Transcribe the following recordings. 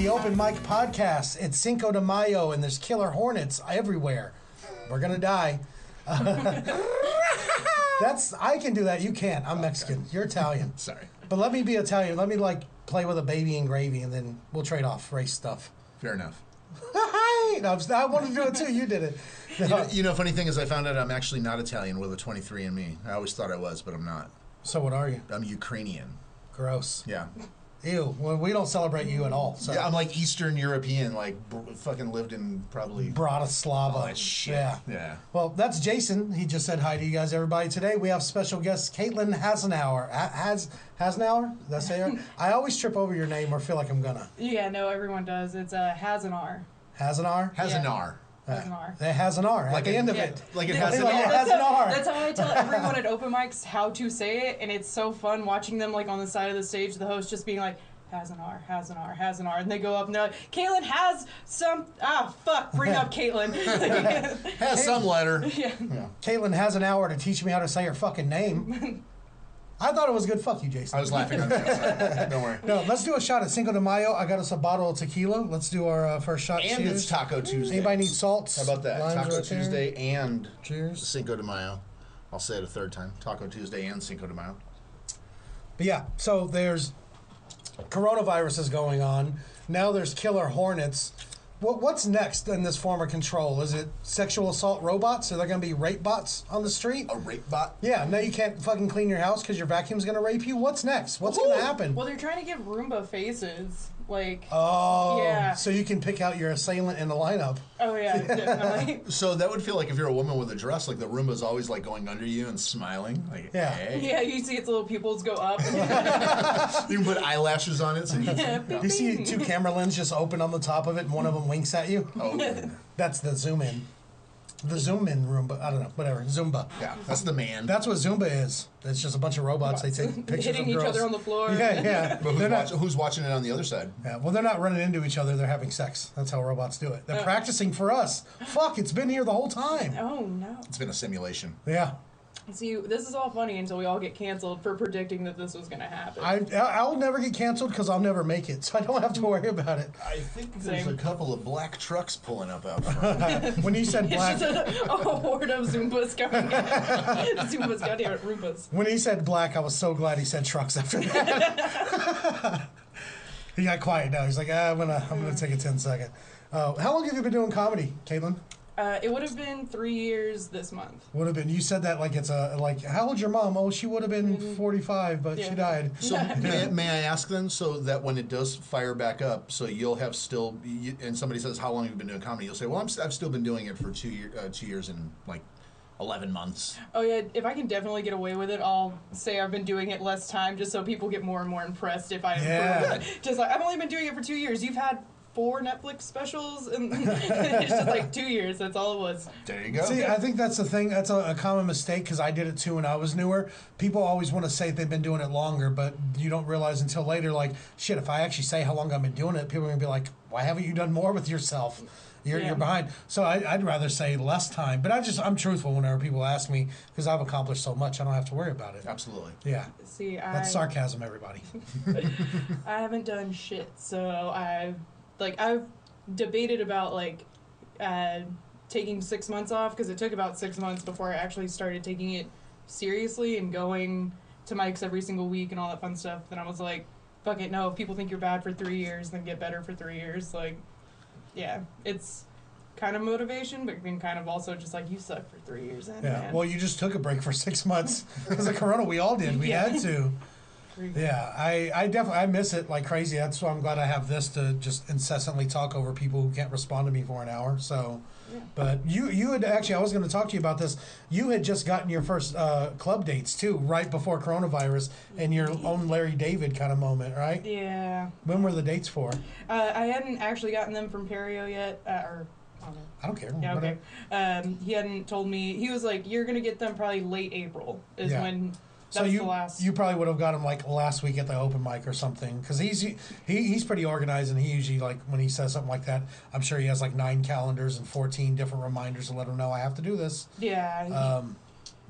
the Open Mike Podcast. It's Cinco de Mayo and there's killer hornets everywhere. We're gonna die. That's I can do that. You can't. I'm Mexican. You're Italian. Sorry. But let me be Italian. Let me like play with a baby and gravy, and then we'll trade off race stuff. Fair enough. Hi. No, I wanted to do it too. You did it. You know, you know, funny thing is, I found out I'm actually not Italian with a 23andMe. I always thought I was, but I'm not. So what are you? I'm Ukrainian. Gross. Yeah. Ew. Well, we don't celebrate you at all. So Yeah, I'm like Eastern European, like br- fucking lived in probably. Bratislava. Oh, that shit. Yeah. Yeah. Well, that's Jason. He just said hi to you guys, everybody. Today we have special guest Katlynn Hasenauer. Ha- Has Hasenauer? Did I her? I always trip over your name or feel like I'm gonna. Yeah, no, everyone does. It's a has an R. Hasenauer? Has an R. Has an R. It has an R at Like the end of yeah. it. Like it has an R. it has That's an how, R. that's how I tell everyone at open mics how to say it, and it's so fun watching them like on the side of the stage, the host just being like, has an R, has an R, has an R, and they go up and they're like, Katlynn has some. Ah, fuck, bring up Katlynn. Has some letter. yeah. Katlynn has an hour to teach me how to say her fucking name. I thought it was good. Fuck you, Jason. I was laughing on the outside. Don't worry. no, let's do a shot at Cinco de Mayo. I got us a bottle of tequila. Let's do our uh, first shot. And Cheers. it's Taco Tuesday. Anybody need salts? How about that? Limes Taco right there? Tuesday and Cheers. Cinco de Mayo. I'll say it a third time. Taco Tuesday and Cinco de Mayo. But yeah, so there's coronavirus is going on. Now there's killer hornets. What, what's next in this form of control? Is it sexual assault robots? Are there going to be rape bots on the street? A rape bot. Yeah, now you can't fucking clean your house because your vacuum's going to rape you. What's next? What's going to happen? Well, they're trying to give Roomba faces. Like, Oh, Yeah. so you can pick out your assailant in the lineup. oh yeah, definitely. So that would feel like if you're a woman with a dress, like the Roomba's always like going under you and smiling. Like, Yeah. hey. yeah, you see its little pupils go up. You can put eyelashes on it so you can. Yeah, beep, You see beep. two camera lenses just open on the top of it, and one of them winks at you. Oh, That's the zoom in. The zoom in room, but I don't know, whatever. Zumba. yeah, that's the man. That's what Zumba is. It's just a bunch of robots. They take pictures hitting of each girls. other on the floor. Yeah, yeah. but who's, not- watch, who's watching it on the other side? yeah. Well, they're not running into each other. They're having sex. That's how robots do it. They're Oh. practicing for us. Fuck, it's been here the whole time. Oh no. It's been a simulation. Yeah. See, this is all funny until we all get canceled for predicting that this was going to happen. I, I'll never get canceled because I'll never make it. So I don't have to worry about it. I think there's Same. a couple of black trucks pulling up out front. When you said it's black, just a, a horde of Zumbas coming in. Zumbas got here at Roombas. when he said black, I was so glad he said trucks after that. he got quiet now. He's like, ah, I'm gonna, I'm gonna take a 10 second. Uh, how long have you been doing comedy, Katlynn? Uh, it would have been three years this month. Would have been. You said that like it's a like. How old's your mom? Oh, she would have been 45, but she died. So may, may I ask then, so that when it does fire back up, so you'll have still, you, and somebody says, "How long have you been doing comedy?" You'll say, "Well, I'm, I've still been doing it for two year, uh, two years and like eleven months." Oh yeah, if I can definitely get away with it, I'll say I've been doing it less time, just so people get more and more impressed if I improve. Yeah. Just like I've only been doing it for two years. You've had four Netflix specials, and it's just like two years. That's all it was. There you go. See, I think that's the thing. That's a, a common mistake because I did it too when I was newer. People always want to say they've been doing it longer, but you don't realize until later, like, shit, if I actually say how long I've been doing it, people are going to be like, why haven't you done more with yourself? You're, Yeah. you're behind. So I, I'd rather say less time. But I just, I'm truthful whenever people ask me because I've accomplished so much, I don't have to worry about it. Absolutely. Yeah. See, I That's sarcasm, everybody. I haven't done shit, so I've like I've debated about like uh, taking six months off because it took about six months before I actually started taking it seriously and going to mics every single week and all that fun stuff. Then I was like, fuck it, no. If people think you're bad for three years, then get better for three years. Like, yeah, it's kind of motivation, but then kind of also just like you suck for three years. Then, Yeah. man. Well, you just took a break for six months because of Corona. We all did. We Yeah. had to. Three- Yeah, I, I definitely I miss it like crazy. That's why I'm glad I have this to just incessantly talk over people who can't respond to me for an hour. So, Yeah. but you you had actually I was going to talk to you about this. You had just gotten your first uh, club dates too, right before coronavirus, and your own Larry David kind of moment, right? Yeah. When were the dates for? Uh, I hadn't actually gotten them from Perio yet, uh, or I don't know. I don't care. Yeah, okay. Um, he hadn't told me. He was like, "You're gonna get them probably late April." Is Yeah. when. So you the last. you probably would have got him like last week at the open mic or something because he's he, he's pretty organized and he usually like when he says something like that I'm sure he has like nine calendars and fourteen different reminders to let him know I have to do this. yeah. he- Um,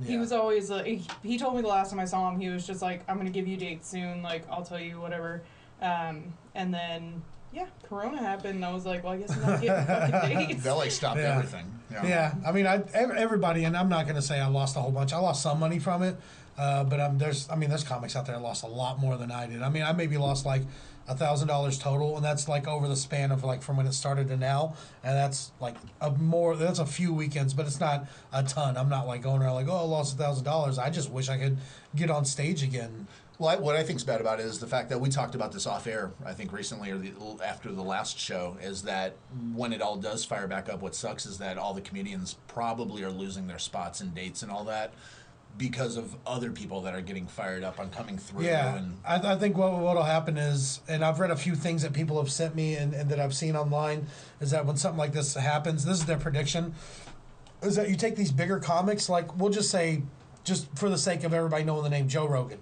He was always like, he, he told me the last time I saw him, he was just like, I'm gonna give you dates soon. Like I'll tell you whatever. Um, and then yeah, Corona happened. And I was like, well, I guess I'm not getting fucking dates. That like stopped Yeah. everything. Yeah. Yeah, I mean, I everybody, and I'm not going to say I lost a whole bunch. I lost some money from it, uh, but um, there's, I mean, there's comics out there that lost a lot more than I did. I mean, I maybe lost like a thousand dollars total, and that's like over the span of like from when it started to now, and that's like a more, that's a few weekends, but it's not a ton. I'm not like going around like, oh, I lost a thousand dollars. I just wish I could get on stage again. Well, I, what I think's bad about it is the fact that we talked about this off air. I think recently or the, after the last show is that when it all does fire back up, what sucks is that all the comedians probably are losing their spots and dates and all that because of other people that are getting fired up on coming through. Yeah, And I, I think what what'll happen is, and I've read a few things that people have sent me and, and that I've seen online, is that when something like this happens, this is their prediction, is that you take these bigger comics, like we'll just say, just for the sake of everybody knowing the name Joe Rogan.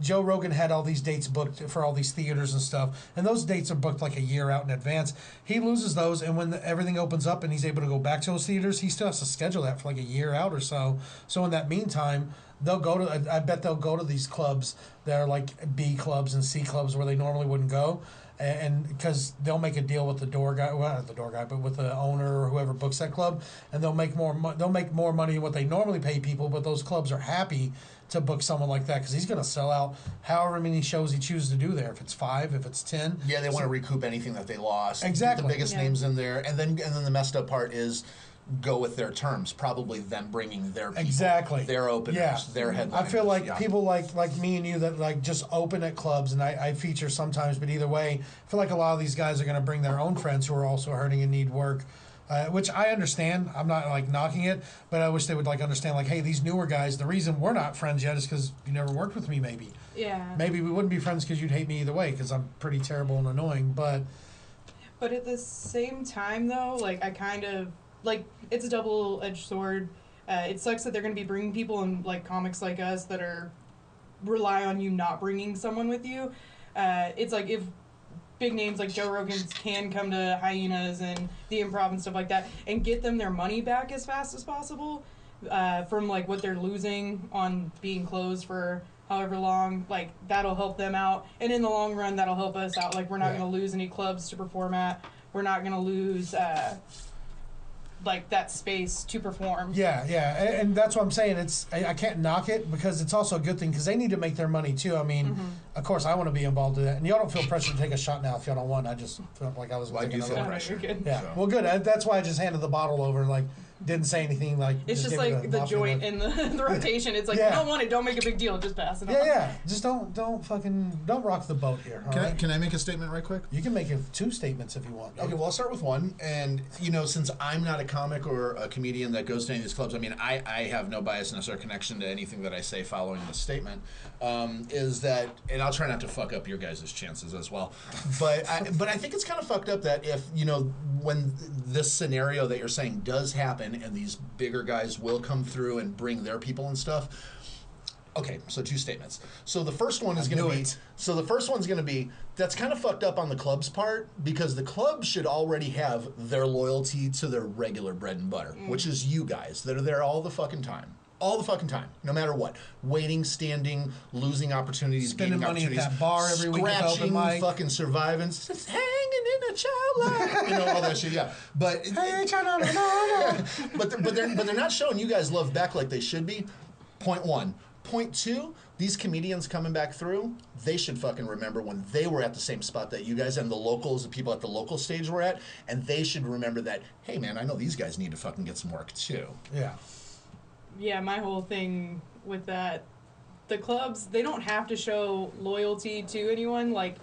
Joe Rogan had all these dates booked for all these theaters and stuff, and those dates are booked like a year out in advance. He loses those, and when the, everything opens up and he's able to go back to those theaters, he still has to schedule that for like a year out or so. So in that meantime, they'll go to. I, I bet they'll go to these clubs that are like B clubs and C clubs where they normally wouldn't go, and because they'll make a deal with the door guy, well not the door guy, but with the owner or whoever books that club, and they'll make more. Mo- they'll make more money than what they normally pay people, but those clubs are happy to book someone like that because he's going to sell out however many shows he chooses to do there. If it's five, if it's ten, yeah, they want to recoup anything that they lost. Exactly. the biggest Yeah. names in there, and then and then the messed up part is go with their terms. Probably them bringing their people, Exactly. their openers, Yeah. their I feel like yeah. people like like me and you that like just open at clubs, and I, I feature sometimes. But either way, I feel like a lot of these guys are going to bring their own friends who are also hurting and need work, uh, which I understand. I'm not like knocking it, but I wish they would like understand. Like, hey, these newer guys, the reason we're not friends yet is because you never worked with me. Maybe, yeah. maybe we wouldn't be friends because you'd hate me either way because I'm pretty terrible and annoying. But But at the same time, though, like I kind of like it's a double-edged sword. Uh, it sucks that they're going to be bringing people in like comics like us that are rely on you not bringing someone with you. Uh, it's like if big names like Joe Rogan's can come to Hyenas and the Improv and stuff like that and get them their money back as fast as possible uh, from like what they're losing on being closed for however long like that'll help them out. And in the long run that'll help us out. Like we're not Yeah. going to lose any clubs to perform at. We're not going to lose uh, like that space to perform Yeah, yeah, and, and that's what I'm saying. It's I, I can't knock it because it's also a good thing because they need to make their money too. I mean, Mm-hmm. of course, I want to be involved in that, and y'all don't feel pressure to take a shot now if y'all don't want. I just felt like I was. Well, I do another feel. Pressure. Yeah, So- well, good. I, that's why I just handed the bottle over. Like, didn't say anything. Like, it's just gave it like the joint look. in the, the rotation it's like Yeah. you don't want it don't make a big deal just pass it Yeah, on yeah. Just don't, don't fucking, don't rock the boat here. all Can I, can I make a statement right quick? You can make two statements if you want. Okay, well, I'll start with one. And, you know, since I'm not a comic or a comedian that goes to any of these clubs, I mean, I, I have no biasness or connection to anything that I say following this statement. Um, is that, and I'll try not to fuck up your guys' chances as well. But I, but I think it's kind of fucked up that if, you know, when this scenario that you're saying does happen and these bigger guys will come through and bring their people and stuff, Okay, so two statements. So the first one is going to be it. so the first one's going to be that's kind of fucked up on the club's part because the club should already have their loyalty to their regular bread and butter, mm. which is you guys that are there all the fucking time. All the fucking time, no matter what. Waiting, standing, losing opportunities, Spending money at opportunities, that bar every week at scratching, mic. fucking surviving, just hanging in a child life, you know all that shit. Yeah, but Hey, China, no, no. but they're, but they're but they're not showing you guys love back like they should be. Point one. Point two. These comedians coming back through, they should fucking remember when they were at the same spot that you guys and the locals, the people at the local stage were at, and they should remember that. Hey, man, I know these guys need to fucking get some work too. Yeah. Yeah, my whole thing with that, the clubs they don't have to show loyalty to anyone. Like,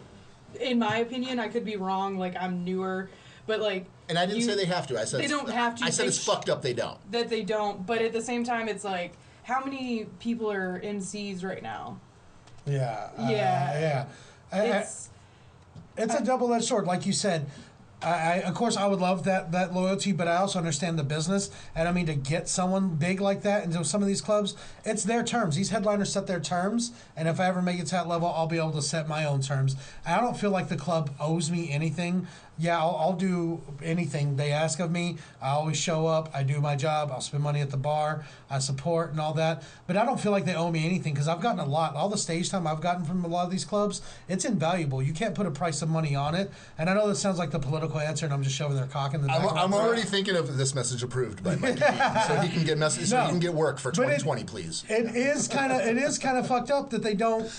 in my opinion, I could be wrong. Like I'm newer, but like And I didn't you- say they have to. I said They don't have to. I said it's sh- fucked up. They don't. that they don't. But at the same time, it's like how many people are MCs right now? Yeah. uh, Yeah. yeah. I- I- It's It's a double edged sword, like you said. I, I, of course, I would love that that loyalty, but I also understand the business, and I mean to get someone big like that into some of these clubs, it's their terms. These headliners set their terms, and if I ever make it to that level, I'll be able to set my own terms. I don't feel like the club owes me anything. Yeah, I'll, I'll do anything they ask of me. I always show up. I do my job. I'll spend money at the bar. I support and all that. But I don't feel like they owe me anything because I've gotten a lot. All the stage time I've gotten from a lot of these clubs, it's invaluable. You can't put a price of money on it. And I know this sounds like the political answer, and I'm just shoving their cock in the. I'm, I'm already thinking of this message approved by Mike, so he can get message, so No. he can get work for But it- 2020, please. it is kind of it is kind of fucked up that they don't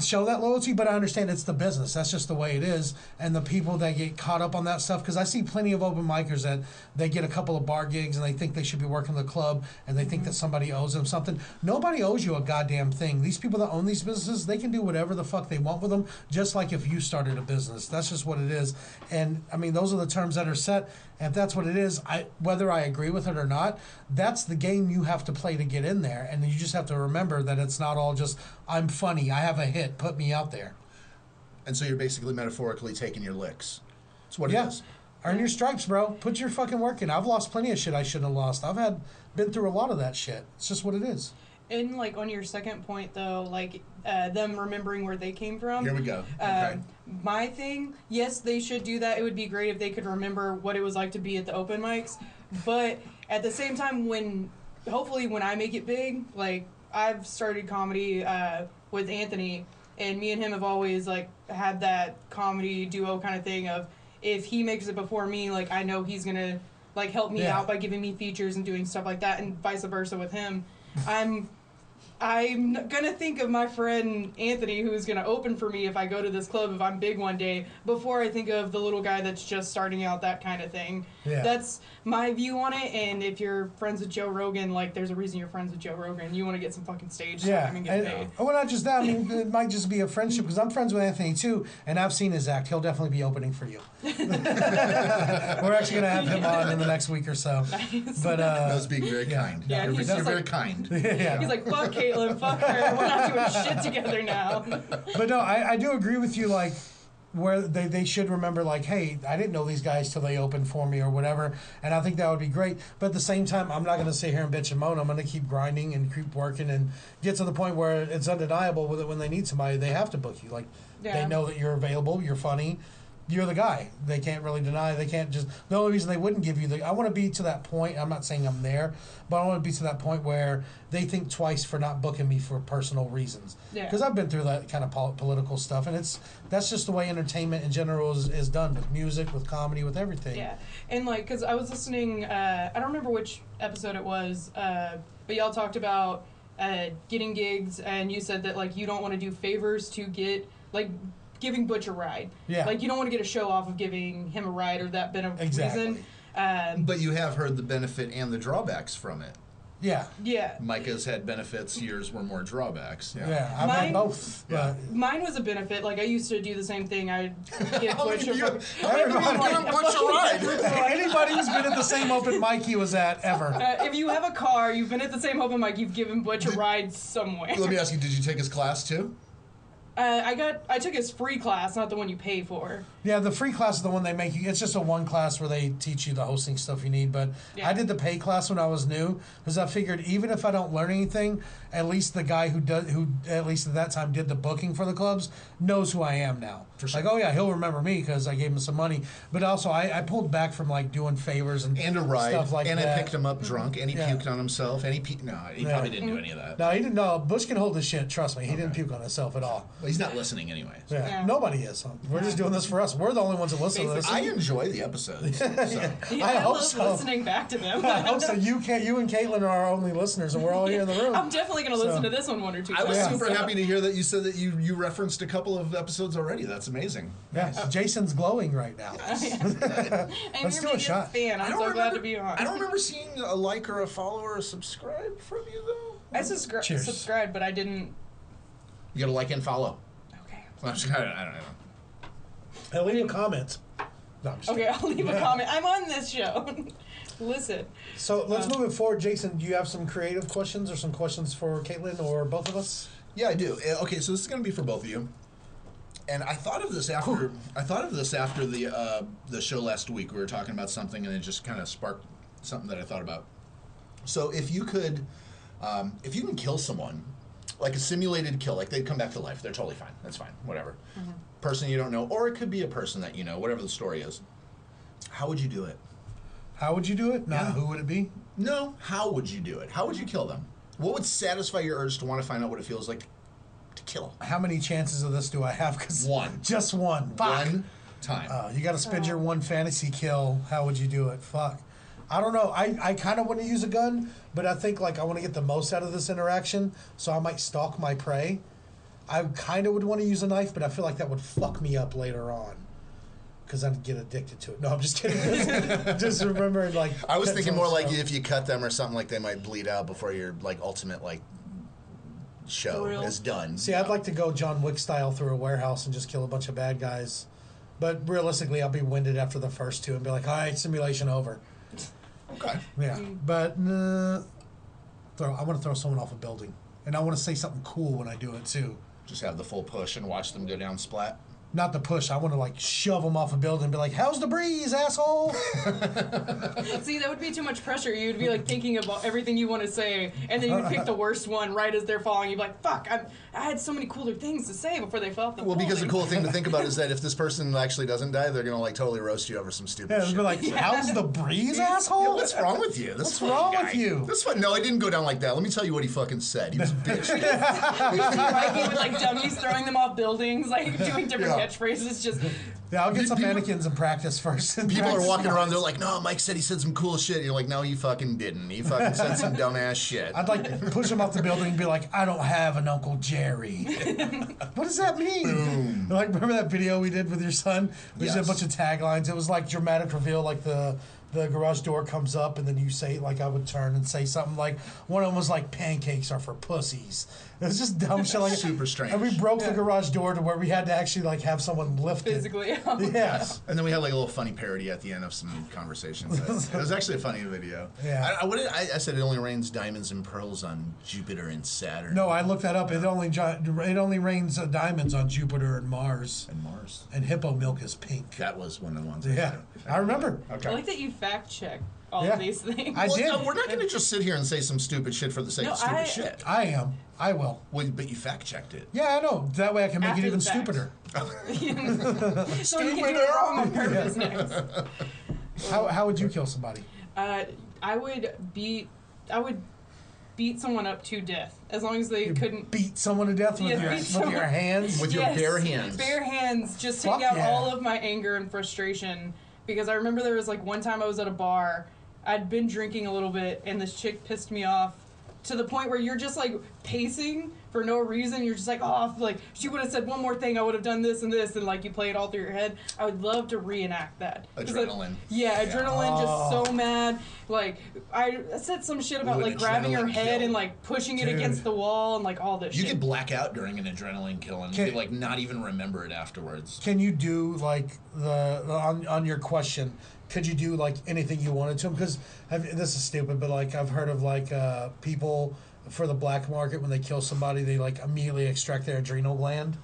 show that loyalty but i understand it's the business. That's just the way it is. And the people that get caught up on that stuff because i see plenty of open micers that they get a couple of bar gigs and they think they should be working the club and they think mm-hmm. that somebody owes them something. Nobody owes you a goddamn thing. These people that own these businesses they can do whatever the fuck they want with them just like if you started a business. That's just what it is. And i mean those are the terms that are set if that's what it is, I whether I agree with it or not, that's the game you have to play to get in there, and you just have to remember that it's not all just I'm funny, I have a hit, put me out there. And so you're basically metaphorically taking your licks. That's what it Yeah, is. earn your stripes, bro. Put your fucking work in. I've lost plenty of shit I shouldn't have lost. I've had been through a lot of that shit. It's just what it is. And like on your second point though, like uh, them remembering where they came from. Here we go. Okay. Um, my thing, yes, they should do that. It would be great if they could remember what it was like to be at the open mics. But at the same time, when hopefully when I make it big, like I've started comedy uh, with Anthony, and me and him have always like had that comedy duo kind of thing of if he makes it before me, like I know he's gonna like help me Yeah. out by giving me features and doing stuff like that, and vice versa with him. I'm I'm gonna think of my friend Anthony, who's gonna open for me if I go to this club if I'm big one day, before I think of the little guy that's just starting out, that kind of thing. Yeah. That's my view on it. And if you're friends with Joe Rogan, like there's a reason you're friends with Joe Rogan. You want to get some fucking stage Yeah, time and get and paid. oh, well, not just that. I mean, it might just be a friendship because I'm friends with Anthony too, and I've seen his act. He'll definitely be opening for you. We're actually gonna have him on in the next week or so. Nice. But That uh, was being very yeah. kind. Yeah, you're, he's you're just very like- kind. yeah. He's like, fuck Katlynn, fuck her. We're not doing shit together now. But no, I, I do agree with you. Like, where they, they should remember, like, hey, I didn't know these guys till they opened for me or whatever. And I think that would be great. But at the same time, I'm not going to sit here and bitch and moan. I'm going to keep grinding and keep working and get to the point where it's undeniable that when they need somebody, they have to book you. Like, they know that you're available, you're funny. You're the guy. They can't really deny. They can't just. The only reason they wouldn't give you the. I want to be to that point. I'm not saying I'm there, but I want to be to that point where they think twice for not booking me for personal reasons. Yeah. Because I've been through that kind of pol- political stuff, and it's that's just the way entertainment in general is, is done with music, with comedy, with everything. Yeah, and like, cause I was listening. Uh, I don't remember which episode it was, uh, but y'all talked about uh, getting gigs, and you said that like you don't want to do favors to get like giving Butch a ride. Yeah. Like you don't want to get a show off of giving him a ride or that been a Exactly. reason. Um, But you have heard the benefit and the drawbacks from it. Yeah. yeah. Micah's had benefits, yours were more drawbacks. Yeah. yeah I've Mine- had both. Yeah. but- Mine was a benefit. Like I used to do the same thing. I'd give Butch a You- Everybody- like, him Butch a ride. Anybody who's been at the same open mic he was at ever. Uh, if you have a car, you've been at the same open mic, you've given Butch a ride somewhere. Let me ask you, did you take his class too? Uh, I got I took his free class, not the one you pay for. Yeah, the free class is the one they make you. It's just a one class where they teach you the hosting stuff you need. But Yeah. I did the pay class when I was new because I figured even if I don't learn anything, at least the guy who does who at least at that time did the booking for the clubs knows who I am now. For sure. Like, oh yeah, he'll remember me because I gave him some money. But also, I, I pulled back from like doing favors and And a ride, stuff like and that. I picked him up mm-hmm. drunk, and he Yeah. puked on himself, and he pe- no, he Yeah. probably didn't do any of that. No, he didn't. No, Butch can hold his shit. Trust me, he didn't puke on himself at all. Well, he's not listening anyway. so. Yeah, Yeah. nobody is. We're just doing this for us. We're the only ones that listen to this. I enjoy the episodes. So. Yeah, I hope love so. listening back to them. I hope so. You can't. You and Katlynn are our only listeners, and we're all here in the room. I'm definitely gonna listen So- to this one one or two I was times. super so- happy to hear that you said that you, you referenced a couple of episodes already. That's amazing. Yeah, Jason's glowing right now. I'm Let's your do a biggest shot. fan. I'm so glad to be on. I don't remember seeing a like or a follow or a subscribe from you though. I subscri- Cheers. subscribed, but I didn't. You gotta like and follow. Okay. I'm just- I I don't know. And leave a comment. No, I'm just Okay, kidding. I'll leave a comment. I'm on this show. Listen. So let's Um, move it forward. Jason, do you have some creative questions or some questions for Katlynn or both of us? Yeah, I do. Uh, Okay, so this is going to be for both of you. and I thought of this after I thought of this after the uh, the show last week. We were talking about something, and it just kind of sparked something that I thought about. So if you could, um, if you can kill someone, like a simulated kill, like they come back to life, they're totally fine. That's fine. Whatever. Person you don't know, or it could be a person that you know. Whatever the story is. How would you do it? How would you do it? Not Yeah. who would it be? No. How would you do it? How would you kill them? What would satisfy your urge to want to find out what it feels like to, to kill? How many chances of this do I have? 'Cause One. Just one. Fuck. One time. Uh, you got to spend your one fantasy kill. How would you do it? Fuck. I don't know. I, I kind of want to use a gun, but I think like I want to get the most out of this interaction, so I might stalk my prey. I kind of would want to use a knife, but I feel like that would fuck me up later on. Because I'd get addicted to it. No, I'm just kidding. just, just remembering like. I was thinking more like if you cut them or something, like they might bleed out before your like ultimate like show is done. See, I'd like to go John Wick style through a warehouse and just kill a bunch of bad guys. But realistically, I'll be winded after the first two and be like, all right, simulation over. okay. Yeah, but uh, throw. I want to throw someone off a building, and I want to say something cool when I do it too. Just have the full push and watch them go down splat. Not the push. I want to like shove them off a building and be like, "How's the breeze, asshole?" See, that would be too much pressure. You'd be like thinking about everything you want to say, and then you pick the worst one right as they're falling. You'd be like, "Fuck! I, I had so many cooler things to say before they fell off the Well, because the cool thing to think about is that if this person actually doesn't die, they're gonna like totally roast you over some stupid yeah, shit. be like, "How's the breeze, Yeah, asshole?" what's wrong with you? This What's wrong guy. with you? This fun. No, it didn't go down like that. Let me tell you what he fucking said. He was a bitch. right? You with like dummies throwing them off buildings, like doing different Yeah. Catchphrases. Just Yeah, I'll get some People- mannequins and practice first. and People are practice walking around. They're like, "No, Mike said he said some cool shit." You're like, "No, you fucking didn't. He fucking said some dumbass shit." I'd like to push him off the building and be like, I don't have an Uncle Jerry. what does that mean? Like, remember that video we did with your son? We just did a Yes. bunch of taglines. It was like dramatic reveal, like the the garage door comes up and then you say, like, I would turn and say something like, one of them was like, pancakes are for pussies. It was just dumb shit like Super strange. And we broke the garage door to where we had to actually, like, have someone lift physically. it. Yes. And then we had like a little funny parody at the end of some conversations. it was actually a funny video. Yeah. I, I, what did, I, I said it only rains diamonds and pearls on Jupiter and Saturn. No, I looked that up. It only it only rains uh, diamonds on Jupiter and Mars, And Mars. and hippo milk is pink. That was one of the ones. Yeah, said. I remember. Okay. I like that you fact check all Yeah. of these things. I Well, did. no, we're not going to just sit here and say some stupid shit for the sake No, of stupid I- shit. I am. I will. Well, but you fact checked it. Yeah, I know. That way I can make After it even the fact. stupider. so you can do it wrong on purpose next. How, how would you kill somebody? Uh, I would beat. I would beat someone up to death as long as they couldn't. Beat someone to death with Yeah, your beat with someone- your hands? With your bare hands. Bare hands, just Fuck take out yeah. all of my anger and frustration. Because I remember there was like one time I was at a bar, I'd been drinking a little bit, and this chick pissed me off to the point where you're just like pacing for no reason. You're just like, oh, like she would have said one more thing, I would have done this and this, and like you play it all through your head. I would love to reenact that. it- Adrenaline. yeah, adrenaline, Oh. just so oh. mad. Like I said some shit about Ooh, like grabbing her head kill. and like pushing it against the wall and like all this You shit. could black out during an adrenaline kill and Can- be like not even remember it afterwards. Can you do like the, the on on your question? Could you do like anything you wanted to them? Because this is stupid, but like I've heard of like uh, people for the black market when they kill somebody, they like immediately extract their adrenal gland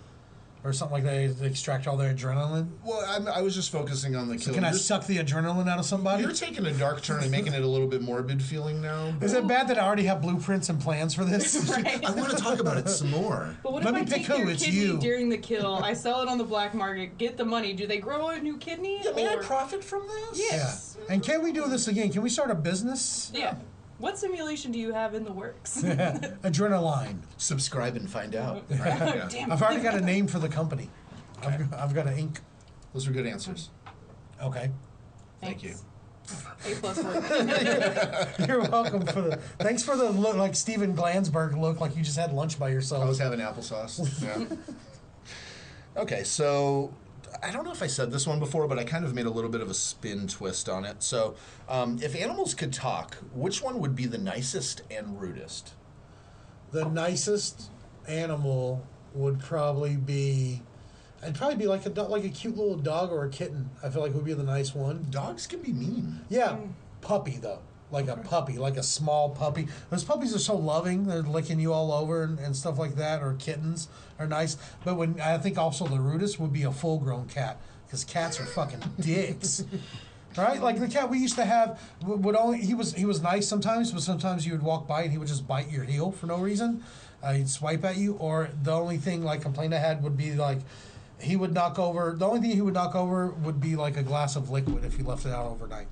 or something like that. They extract all their adrenaline. Well, I'm, I was just focusing on the kill. Can I You're- suck the adrenaline out of somebody? You're taking a dark turn and making it a little bit morbid feeling now. Is it bad that I already have blueprints and plans for this? Right? I want to talk about it some more. But what Let if me I pick take who, your it's kidney you. during the kill? I sell it on the black market, get the money. Do they grow a new kidney? Yeah, may I or- profit from this? Yeah. yeah. Yes. And can we do this again? Can we start a business? Yeah. What simulation do you have in the works? Adrenaline. Subscribe and find out. Oh, right? Yeah. Damn. I've already got a name for the company. I've, I've got an ink. Those are good answers. Okay. Thank you. A plus. You're welcome for the. Thanks for the look, like Steven Glansberg look, like you just had lunch by yourself. I was having applesauce. Yeah. okay, so I don't know if I said this one before, but I kind of made a little bit of a spin twist on it. So, um, if animals could talk, which one would be the nicest and rudest? The nicest animal would probably be. I'd probably be like a like a cute little dog or a kitten. I feel like would be the nice one. Dogs can be mean. Yeah, puppy though. Like a puppy, like a small puppy. Those puppies are so loving; they're licking you all over and, and stuff like that. Or kittens are nice, but when I think also the rudest would be a full-grown cat because cats are fucking dicks. Right, like the cat we used to have would only he was he was nice sometimes, but sometimes you would walk by and he would just bite your heel for no reason. Uh, he'd swipe at you, or the only thing like complaint I had would be like he would knock over. The only thing he would knock over would be like a glass of liquid if you left it out overnight.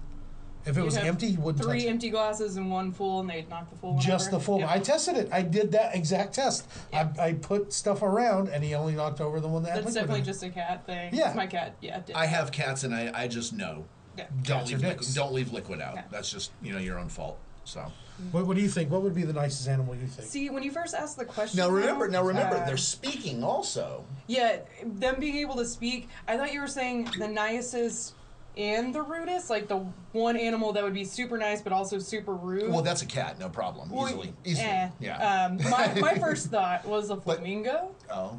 If it You'd was have empty, he wouldn't touch Three it. empty glasses and one full, and they'd knock the full one Just over. the full. Yeah. I tested it. I did that exact test. Yeah. I, I put stuff around, and he only knocked over the one that had That's liquid. definitely in it. just a cat thing. Yeah. my cat. Yeah, did I have cats, and I, I just know. Yeah. Don't Cats are leave, liquid, dicks. don't leave liquid out. Yeah. That's just you know your own fault. So What, what do you think? What would be the nicest animal you think? See, when you first asked the question. Now remember, now remember, uh, they're speaking also. Yeah, them being able to speak. I thought you were saying the nicest and the rudest, like the one animal that would be super nice but also super rude. well, that's a cat, no problem, Well, easily, easily. eh. Yeah. Um, my, my first thought was a But- flamingo oh.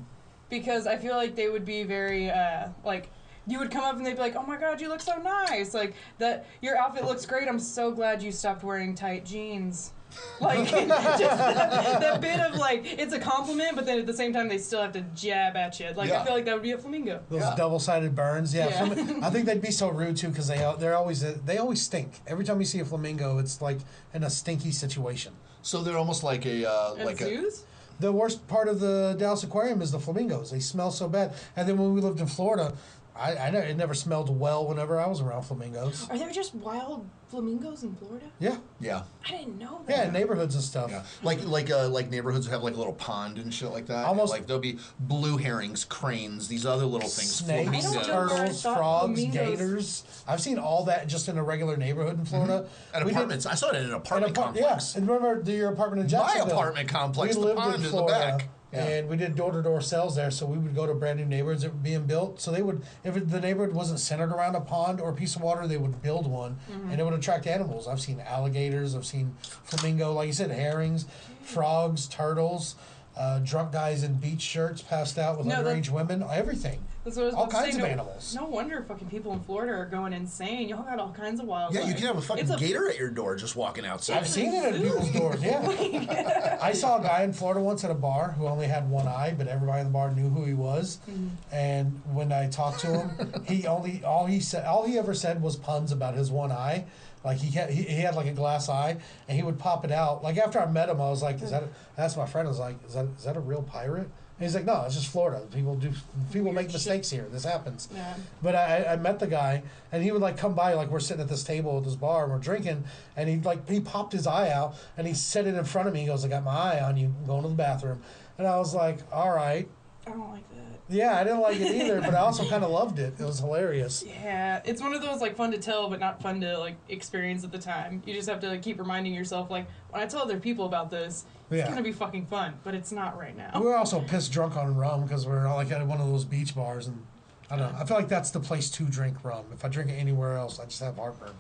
because I feel like they would be very uh, like. You would come up and they'd be like, "Oh my God, you look so nice! Like that, your outfit looks great. I'm so glad you stopped wearing tight jeans." Like just that, that bit of like, it's a compliment, but then at the same time they still have to jab at you. Like Yeah. I feel like that would be a flamingo. Those Yeah. double-sided burns, yeah. Yeah. flam- I think they'd be so rude too because they they're always they always stink. Every time you see a flamingo, it's like in a stinky situation. So they're almost like a uh, At like a zoos? The worst part of the Dallas Aquarium is the flamingos. They smell so bad. And then when we lived in Florida, I, I know it never smelled well whenever I was around flamingos. Are there just wild flamingos in Florida? Yeah, yeah. I didn't know that. yeah, neighborhoods and stuff. Yeah, like like uh, like neighborhoods have like a little pond and shit like that. and, Almost- like there'll be blue herrings, cranes, these other little things. Snakes, I flamingos. turtles, frogs, flamingos- gators. I've seen all that just in a regular neighborhood in Florida. At We did- apartments, I saw it in an an apartment apart- yeah, complex. and remember your apartment in Jacksonville? My apartment complex, We the lived pond in in the Florida, back. Yeah. and we did door to door sales there. So we would go to brand new neighborhoods that were being built. So they would, if it, the neighborhood wasn't centered around a pond or a piece of water, they would build one, Mm-hmm. and it would attract animals. I've seen alligators, I've seen flamingo, like you said, herrings, frogs, turtles. Uh, drunk guys in beach shirts passed out with No, underage women, everything. That's what I was All about to say. kinds of no, animals. No wonder fucking people in Florida are going insane. Y'all got all kinds of wildlife. Yeah, you can have a fucking It's a- gator at your door just walking outside. I've seen it at people's doors. Yeah, I saw a guy in Florida once at a bar who only had one eye, but everybody in the bar knew who he was. Mm-hmm. And when I talked to him, he only all he said all he ever said was puns about his one eye. Like he had, he, he had like a glass eye, and he would pop it out. Like after I met him, I was like, "Is that?" A, I asked my friend, "I was like, is that is that a real pirate?" And he's like, "No, it's just Florida. People do people make mistakes here. This happens." Yeah. But I, I met the guy, and he would like come by, like we're sitting at this table at this bar, and we're drinking, and he like he popped his eye out, and he set it in front of me. He goes, "I got my eye on you. I'm going to the bathroom," and I was like, "All right." I don't like that. Yeah, I didn't like it either, but I also kind of loved it. It was hilarious. Yeah, it's one of those like fun to tell, but not fun to like experience at the time. You just have to like, keep reminding yourself, like when I tell other people about this, it's Yeah. gonna be fucking fun, but it's not right now. We were also pissed drunk on rum because we are like at one of those beach bars, and I don't know. I feel like that's the place to drink rum. If I drink it anywhere else, I just have heartburn.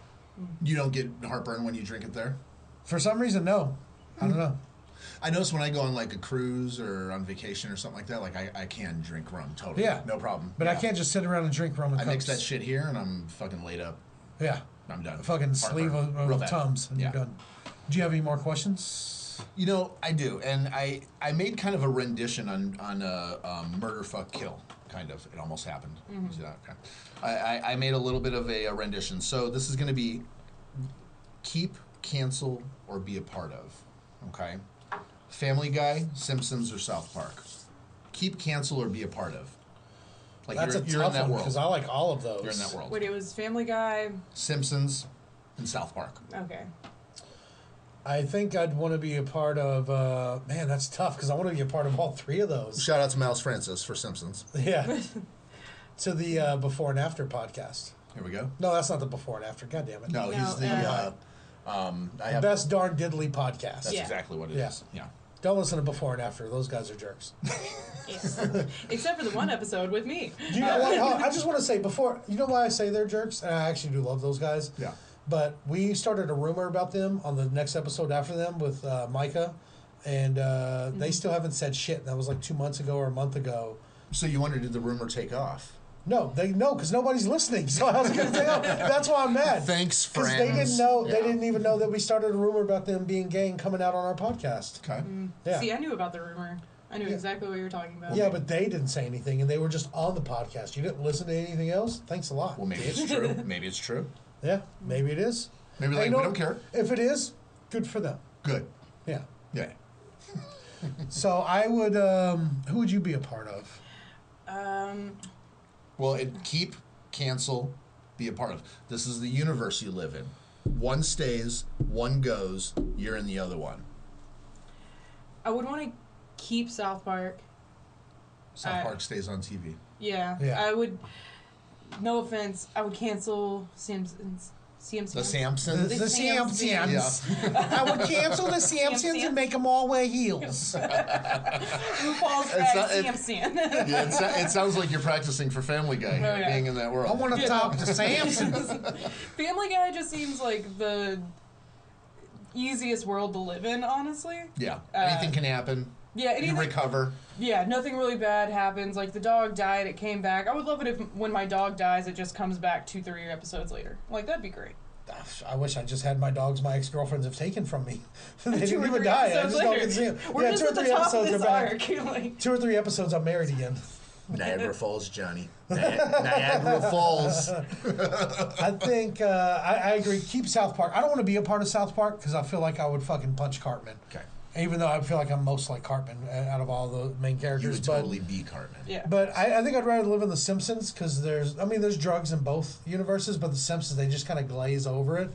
You don't get heartburn when you drink it there. For some reason, no. I don't know. I notice when I go on like a cruise or on vacation or something like that, like I, I can drink rum totally. Yeah. No problem. But I Yeah. can't just sit around and drink rum and I mix Cokes. that shit here and I'm fucking laid up. Yeah. I'm done. fucking sleeve of, Real of bad. Tums and Yeah. you're done. Do you have any more questions? You know, I do, and I I made kind of a rendition on on a um, murder fuck kill. Kind of, it almost happened. See that? Okay. I, I I made a little bit of a, a rendition. So this is going to be keep, cancel, or be a part of. Okay. Family Guy, Simpsons, or South Park. Keep, cancel, or be a part of. Like That's you're, a you're in tough that one world. because I like all of those. You're in that world. Wait, it was Family Guy. Simpsons and South Park. Okay. I think I'd want to be a part of. Uh, man, that's tough because I want to be a part of all three of those. Shout out to Miles Francis for Simpsons. Yeah. to the uh, before and after podcast. Here we go. No, that's not the before and after. God damn it. No, No, he's the. uh, Uh, um, I have. best darn diddly podcast. That's Yeah. exactly what it is. Yeah. yeah. Don't listen to before and after. Those guys are jerks. Yes. Except for the one episode with me. You know what? oh, I just want to say before. You know why I say they're jerks? And I actually do love those guys. Yeah. But we started a rumor about them on the next episode after them with uh, Micah, and uh, they still haven't said shit. That was like two months ago or a month ago. So you wonder, did the rumor take off? No, they no, because nobody's listening. So I was gonna tell. That's why I'm mad. Thanks, Because friends. they didn't know. They didn't even know that we started a rumor about them being gay and coming out on our podcast. Okay. Yeah. See, I knew about the rumor. I knew Yeah. exactly what you were talking about. Yeah, but they didn't say anything, and they were just on the podcast. You didn't listen to anything else. Thanks a lot. Well, maybe it's true. Maybe it's true. Yeah, maybe it is. Maybe Hey, like know we don't care. If it is, good for them. Good. Yeah. Yeah. So I would. Um, who would you be a part of? Um, Well, it keep, cancel, be a part of. This is the universe you live in. One stays, one goes. You're in the other one. I would want to keep South Park. South I- Park stays on TV. Yeah. Yeah. I would. No offense, I would cancel Simpsons. CMC. The Samsons. The Samsons. Yeah. I would cancel the Samsons and make them all wear heels. RuPaul's It's Drag not- it- Samson. yeah, it, so- it sounds like you're practicing for Family Guy, Oh, yeah. being in that world. I want to Yeah. talk to Samson. Family Guy just seems like the easiest world to live in, honestly. yeah, Uh, anything can happen. Yeah, You anything, recover. yeah, nothing really bad happens. Like the dog died, it came back. I would love it if when my dog dies, it just comes back two, three episodes later. Like that'd be great. I wish I just had my dogs my ex girlfriends have taken from me. they Two didn't even die. I episodes just don't later. get to see them. We're yeah, just two or three episodes of are back. arc. like, Two or three episodes, I'm married again. Niagara Falls, Johnny. Ni- Niagara Falls. I think uh, I, I agree. Keep South Park. I don't want to be a part of South Park because I feel like I would fucking punch Cartman. Okay. Even though I feel like I'm most like Cartman uh, out of all the main characters. You characters, would but totally be Cartman. yeah. but I, I think I'd rather live in The Simpsons because there's I mean there's drugs in both universes, but The Simpsons they just kind of glaze over it.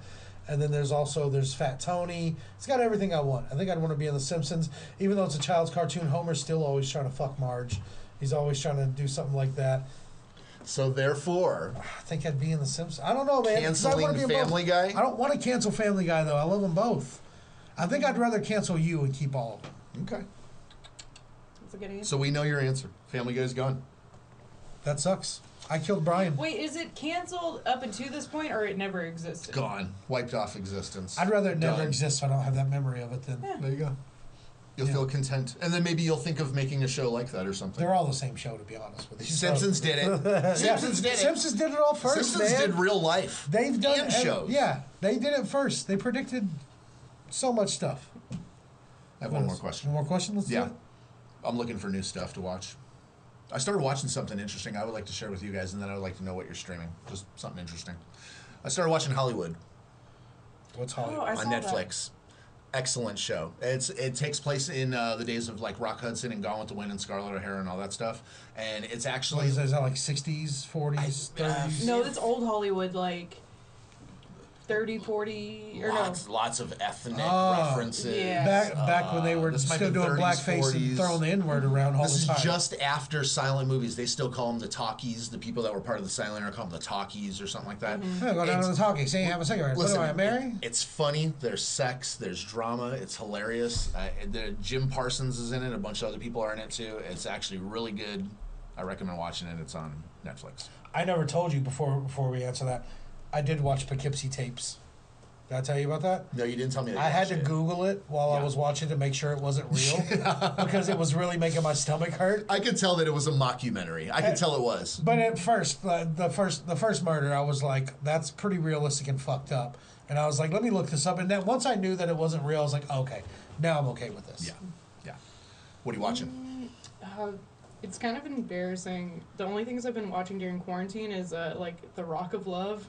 And then there's also there's Fat Tony. It's got everything I want. I think I'd want to be in The Simpsons, even though it's a child's cartoon. Homer's still always trying to fuck Marge. He's always trying to do something like that. So therefore, I think I'd be in The Simpsons. I don't know, man. 'cause I wanna canceling be in both. Family Guy. I don't want to cancel Family Guy though. I love them both. I think I'd rather cancel you and keep all of them. Okay. That's a good answer. So we know your answer. Family Guy's gone. That sucks. I killed Brian. Wait, is it canceled up until this point, or it never existed? Gone. Wiped off existence. I'd rather it never Done. exist so I don't have that memory of it then. There you go. You'll Yeah. feel content, and then maybe you'll think of making a show like that or something. They're all the same show to be honest with you. So- Simpsons did it. Yeah. Simpsons did it. Simpsons did it all first, Simpsons man. did real life. They've done and ev- shows. Yeah, they did it first. They predicted so much stuff. I have one more question. One more question. Let's Yeah. do it. I'm looking for new stuff to watch. I started watching something interesting I would like to share with you guys, and then I would like to know what you're streaming. Just something interesting. I started watching Hollywood What's Oh, Hollywood? I on saw that. Netflix. excellent show. It's it takes place in uh, the days of like Rock Hudson and Gone with the Wind and Scarlett O'Hara and all that stuff. And it's actually is, that, is that like 60s, 40s, uh, 30s? No, it's old Hollywood, like 30, 40, or no. Lots, lots of ethnic Oh. references. Yeah. back back when they were still doing 30s, blackface 40s. and throwing the N word around all This the is time. just after silent movies. They still call them the talkies. The people that were part of the silent are called them the talkies or something like that. Yeah, go down to It's- the talkie. Say, have a cigarette. Listen, what do I marry? It's funny. There's sex. There's drama. It's hilarious. Uh, the, Jim Parsons is in it. A bunch of other people are in it too. It's actually really good. I recommend watching it. It's on Netflix. I never told you before before we answer that. I did watch Poughkeepsie tapes. Did I tell you about that? No, you didn't tell me. That I had to it. Google it while I was watching to make sure it wasn't real because it was really making my stomach hurt. I could tell that it was a mockumentary. I could tell it was. But at first, uh, the first the first murder, I was like, "That's pretty realistic and fucked up." And I was like, "Let me look this up." And then once I knew that it wasn't real, I was like, "Okay, now I'm okay with this." Yeah, yeah. What are you watching? Uh, it's kind of embarrassing. The only things I've been watching during quarantine is uh, like The Rock of Love.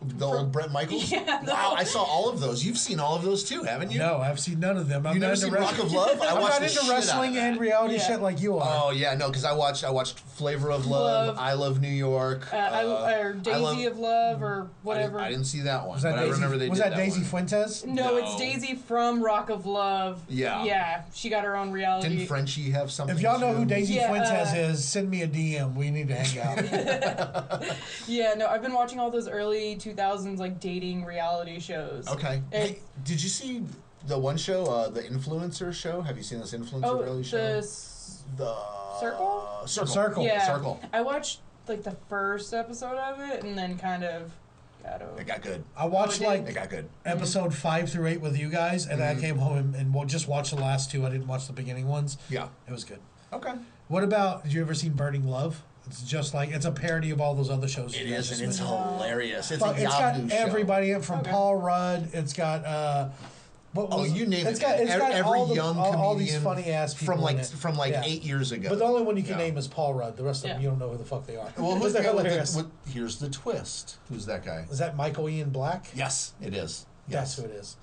The old Bret Michaels. Yeah, the- Wow, I saw all of those. You've seen all of those too, haven't you? No, I've seen none of them. I'm You not never into seen wrestling. Rock of Love? I I'm watched not the into shit out of wrestling that. and reality Yeah. shit like you are. Oh yeah, no, because I watched I watched Flavor of Love, Love. I Love New York, Uh, I, or I Daisy Love- of Love, or I didn't, whatever. I didn't see that one, was that but Daisy? I remember they was did that Daisy one. Fuentes? no, it's No. Daisy from Rock of Love. Yeah. Yeah, she got her own reality. Didn't Frenchie have something? If y'all know too? who Daisy Yeah, Fuentes uh, is, send me a DM. We need to hang out. Yeah, no, I've been watching all those early 2000s like dating reality shows. Okay. It- Hey, did you see the one show, uh, the influencer show? Have you seen this influencer Oh, reality show? the s- The Circle? Circle. Circle. yeah, Circle. I watched like the first episode of it and then kind of got over. It got good. I watched Oh, it like It got good. episode five through eight with you guys, and Mm-hmm. I came home and, and wa- just watched the last two. I didn't watch the beginning ones. Yeah. It was good. Okay. What about? Did you ever seen Burning Love? It's just like it's a parody of all those other shows. It you guys is, just and it's mentioned. hilarious. It's Fuck, a it's got show. everybody in from Okay. Paul Rudd. It's got uh, what Oh, you name it's it. Got, it's Ev- got every all the, young all, comedian all these funny ass people from like in it. from like Yeah. eight years ago. But the only one you can Yeah. name is Paul Rudd. The rest of them you don't know who the fuck they are. Well, who's the they're guy with hilarious. the, what, here's the twist. Who's that guy? Is that Michael Ian Black? Yes, it is. That's who it is.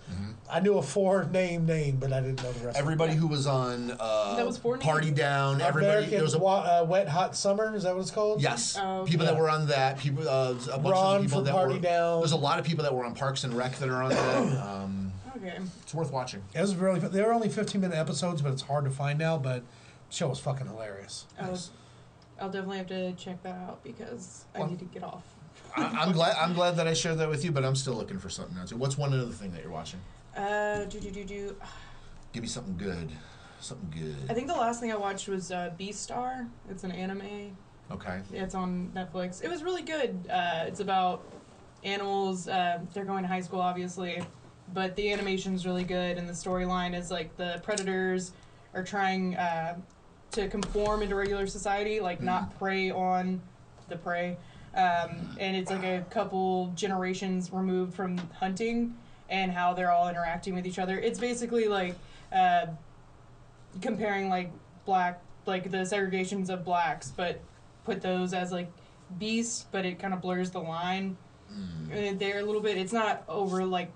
I knew a four name name, but I didn't know the rest. Everybody who was on uh, That was four Party names? Down. Everybody. American There was a Wa- uh, Wet Hot Summer. Is that what it's called? Yes, Oh, people that were on that. People, uh, a bunch Ron of people from that Party were. Down. There's a lot of people that were on Parks and Rec that are on that. Um, Okay. it's worth watching. It was really. They were only 15 minute episodes, but it's hard to find now. But the show was fucking hilarious. I'll, I'll definitely have to check that out because I need to get off. I, I'm glad. I'm glad that I shared that with you, but I'm still looking for something else. What's one other thing that you're watching? Uh, do do do do. Give me something good. Something good. I think the last thing I watched was uh, Beastars. It's an anime. Okay. It's on Netflix. It was really good. Uh, it's about animals. Uh, they're going to high school, obviously, but the animation's really good, and the storyline is like the predators are trying uh, to conform into regular society, like not prey on the prey. Um, and it's like a couple generations removed from hunting and how they're all interacting with each other. It's basically like uh, comparing like black, like the segregations of blacks, but put those as like beasts, but it kind of blurs the line uh, there a little bit. It's not over like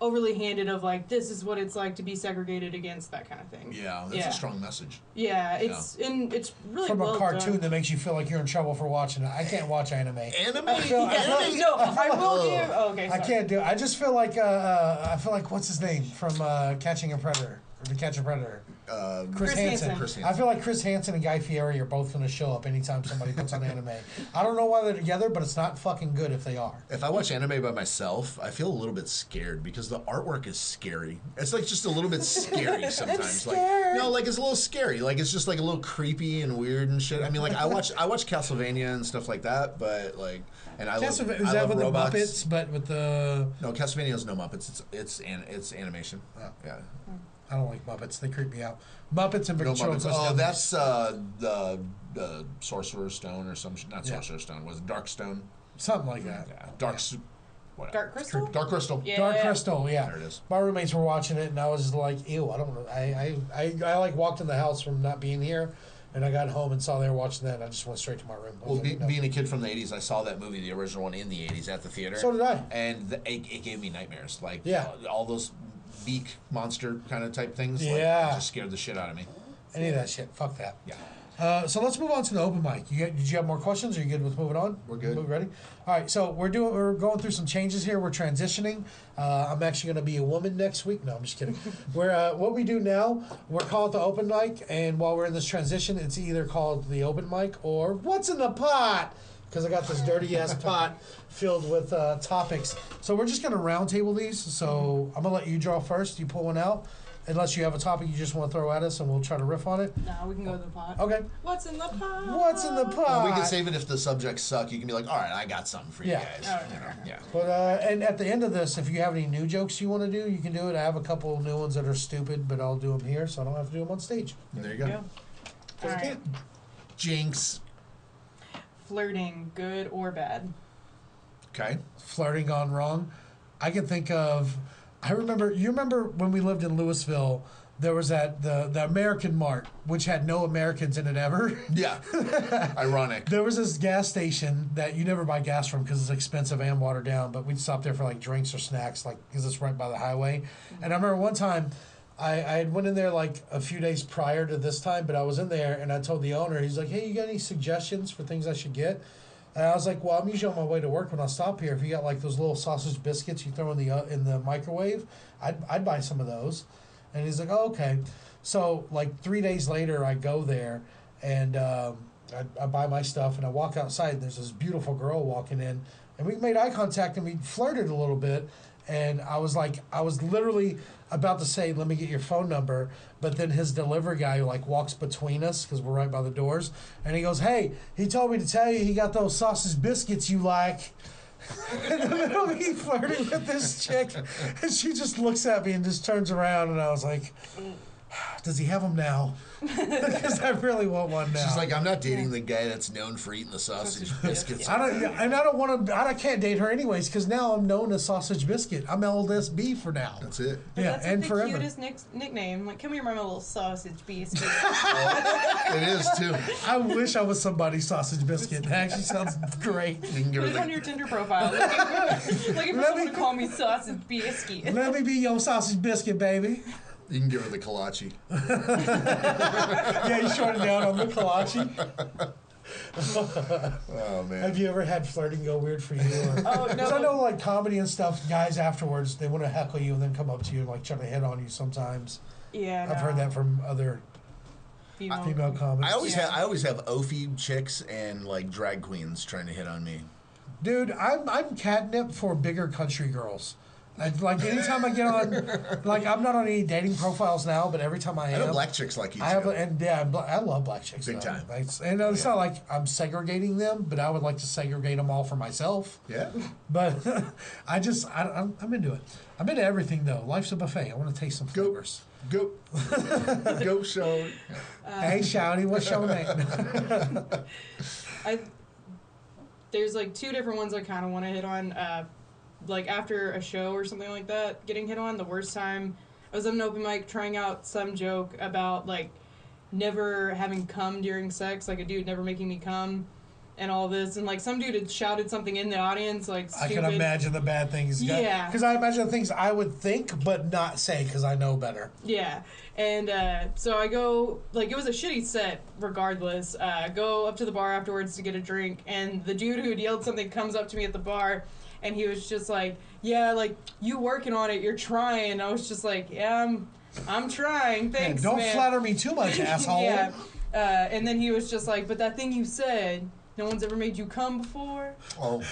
overly handed of like this is what it's like to be segregated against that kind of thing. Yeah, that's Yeah. a strong message. Yeah, it's and it's really From well a cartoon done. that makes you feel like you're in trouble for watching it. I can't watch anime. Anime. I feel- I feel- no, I will give. Oh, okay, I can't do. it. I just feel like uh, uh, I feel like what's his name from uh, Catching a Predator or To Catch a Predator. Uh, Chris, Chris Hansen. Hansen. Chris I feel like Chris Hansen and Guy Fieri are both going to show up anytime somebody puts on anime. I don't know why they're together, but it's not fucking good if they are. If I watch anime by myself, I feel a little bit scared because the artwork is scary. It's like just a little bit scary sometimes. Like no, like it's a little scary. Like it's just like a little creepy and weird and shit. I mean, like I watch I watch Castlevania and stuff like that, but like and I Castleva- love is I that love with robots. the Muppets, but with the No, Castlevania is no Muppets. It's it's an, it's animation. Oh. Yeah. I don't like Muppets. They creep me out. Muppets and No Ventriloquist Muppets. Oh, Dummies. that's uh, the the Sorcerer's Stone or some sh- not Yeah. Sorcerer's Stone. Was it Dark Stone? something like that. Yeah. Dark. Su- What? Dark Crystal. Dark Crystal. Yeah. Dark Crystal, yeah. There it is. My roommates were watching it, and I was just like, "Ew, I don't know." I, I, I, I like walked in the house from not being here, and I got home and saw they were watching that. and I just went straight to my room. I was Well, like, be, "No." being a kid from the '80s, I saw that movie, the original one, in the '80s at the theater. So did I. And the, it, it gave me nightmares. Like Yeah. all, all those beak monster kind of type things. like, Yeah. it just scared the shit out of me. Any of that shit. Fuck that. Yeah. Uh, so let's move on to the open mic. You get, did you have more questions? Are you good with moving on? We're good. We ready? All right. So we're doing. We're going through some changes here. We're transitioning. Uh, I'm actually going to be a woman next week. No, I'm just kidding. we're uh, what we do now. We're called the open mic, and while we're in this transition, it's either called the open mic or what's in the pot. Because I got this dirty ass pot filled with uh, topics. So we're just going to roundtable these. So I'm going to let you draw first. You pull one out. Unless you have a topic you just want to throw at us, and we'll try to riff on it. No, we can go to the pot. Okay. What's in the pot? What's in the pot? Well, we can save it if the subjects suck. You can be like, all right, I got something for Yeah. you guys. All right, You know. Yeah. But uh, and at the end of this, if you have any new jokes you want to do, you can do it. I have a couple new ones that are stupid, but I'll do them here, so I don't have to do them on stage. There you go. Yeah. All right. Jinx. Flirting, good or bad? Okay. Flirting gone wrong. I can think of. I remember. You remember when we lived in Louisville? There was that the the American Mart, which had no Americans in it ever. Yeah. Ironic. There was this gas station that you never buy gas from because it's expensive and watered down. But we'd stop there for like drinks or snacks, like because it's right by the highway. Mm-hmm. And I remember one time, I I had went in there like a few days prior to this time, but I was in there and I told the owner, he's like, "Hey, you got any suggestions for things I should get?" And I was like, "Well, I'm usually on my way to work when I stop here. If you got like those little sausage biscuits you throw in the uh, in the microwave, I'd I'd buy some of those." And he's like, "Oh, okay." So like three days later, I go there and um, I, I buy my stuff and I walk outside. And there's this beautiful girl walking in, and we made eye contact and we flirted a little bit. And I was like, I was literally about to say, "Let me get your phone number," but then his delivery guy like walks between us because we're right by the doors, and he goes, "Hey, he told me to tell you he got those sausage biscuits you like." in the middle of me flirting with this chick, and she just looks at me and just turns around, and I was like, Does he have them now? Because I really want one now. She's like, I'm not dating the guy that's known for eating the sausage Sausage biscuits. biscuits. I don't, and I don't want to. I can't date her anyways because now I'm known as Sausage Biscuit. I'm LSB for now. That's it. But yeah, that's and like the forever. cutest nick- nickname. Like, come here, my little sausage biscuit. Oh, it is too. I wish I was somebody's Sausage Biscuit. That actually sounds great. You can give Put her it on your Tinder profile. Looking for, looking for Let someone me- to call me sausage biscuit. Let me be your Sausage Biscuit, baby. You can give her the kolache. Yeah, you short it down on the kolache. Oh man. Have you ever had flirting go weird for you? Or, Oh Because I know, like comedy and stuff, guys afterwards they want to heckle you and then come up to you and like try to hit on you. Sometimes Yeah, I've heard that from other Female. female comics. I always Yeah. have I always have Ophi chicks and like drag queens trying to hit on me. Dude, I'm I'm catnip for bigger country girls. I, like anytime I get on, like I'm not on any dating profiles now, but every time I I am, know black chicks like you I have, too. a, and yeah, I'm I love black chicks. Big though. time. Like, and it's not like I'm segregating them, but I would like to segregate them all for myself. yeah. But I just I, I'm, I'm into it. I'm into everything though. Life's a buffet. I want to taste some Go. flavors. Go. Go show. hey, Shouty, what's your name? I there's like two different ones I kind of want to hit on. Uh, like after a show or something like that, getting hit on. The worst time I was at an open mic trying out some joke about like never having come during sex, like a dude never making me come, and all this, and like some dude had shouted something in the audience, like I can imagine the bad things. Yeah. Because I imagine the things I would think but not say because I know better. Yeah, and uh, so I go like it was a shitty set regardless. Uh, go up to the bar afterwards to get a drink, and the dude who had yelled something comes up to me at the bar, and he was just like, "Yeah, like you working on it, you're trying." And I was just like, "Yeah, I'm, I'm trying. Thanks, don't man." flatter me too much, asshole. yeah, uh, and then he was just like, "But that thing you said." No one's ever made you come before. Oh.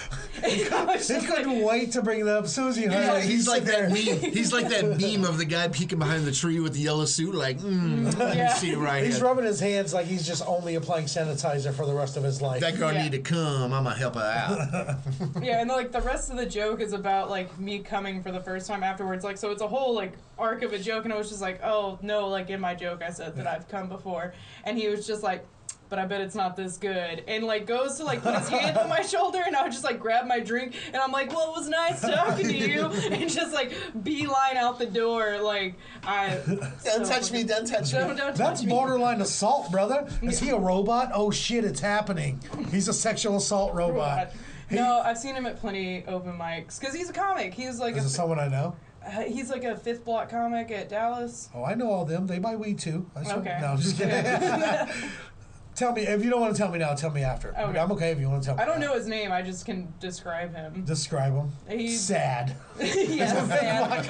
And I was He couldn't like, wait to bring that up. Susie, He's, heard like, he's like that there. meme. He's like that meme of the guy peeking behind the tree with the yellow suit, like, mm, let me Yeah. see right He's here. rubbing his hands like he's just only applying sanitizer for the rest of his life. That girl Yeah. need to come. I'm gonna help her out. Yeah, and like the rest of the joke is about like me coming for the first time afterwards. Like, so it's a whole like arc of a joke, and I was just like, oh no, like in my joke I said that I've come before, and he was just like. But I bet it's not this good. And like goes to like put his hand on my shoulder, and I would just like grab my drink, and I'm like, "Well, it was nice talking to you," and just like beeline out the door. Like I Don't touch me. Don't touch Don't, me. don't That's touch me. borderline assault, brother. Is he a robot? Oh shit, it's happening. He's a sexual assault robot. He- No, I've seen him at plenty open mics because he's a comic. He's like Is a, it someone I know? uh, he's like a fifth block comic at Dallas. Oh, I know all them. They buy weed too. I Okay. No, I'm just kidding. Tell me if you don't want to tell me now. Tell me after. Okay. I'm okay if you want to tell me. I don't now. know his name. I just can describe him. Describe him. He's Sad. yes, man.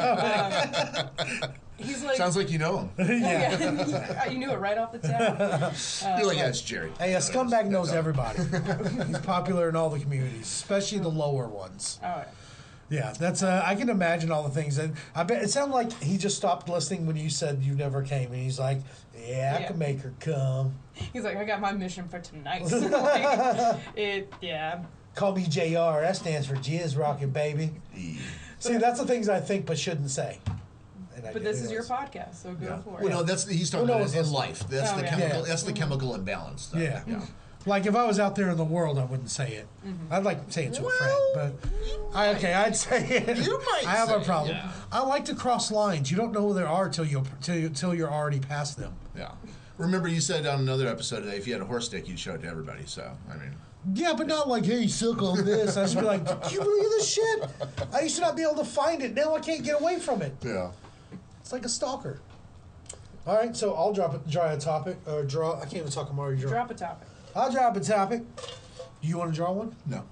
Um, he's like Sounds like you know him. yeah. yeah. you knew it right off the top. You're like, that's Jerry. Hey, a scumbag knows everybody. He's popular in all the communities, especially the lower ones. Oh, Yeah, that's. Uh, I can imagine all the things, and I bet it sounded like he just stopped listening when you said you never came, and he's like, "Yeah, I Yeah. can make her come. he's like, I got my mission for tonight. like, it, yeah. Call me Jr. That stands for Jizz Rocket, baby." See, that's the things I think but shouldn't say. And I But did this is your anyways. podcast, so go Yeah. for Well, it. no, that's he's talking Who about knows in this? life. That's Oh, the yeah. chemical. Yeah. That's the chemical imbalance. Stuff. Yeah. yeah. Like if I was out there in the world, I wouldn't say it. Mm-hmm. I'd like to say it to a friend, Well, but I okay, I'd say it. You might I have say a it, problem. yeah. I like to cross lines. You don't know who there are till you till you, till you're already past them. Yeah. Remember, you said on another episode today, if you had a horse dick, you'd show it to everybody. So, I mean, Yeah, but not like, hey, suck on this. I just be like, do you believe this shit? I used to not be able to find it. Now I can't get away from it. yeah. It's like a stalker. All right, so I'll drop it, draw a topic or draw. I can't even talk. I'm already drawing. Drop a topic. I'll drop a topic. Do you want to draw one? No.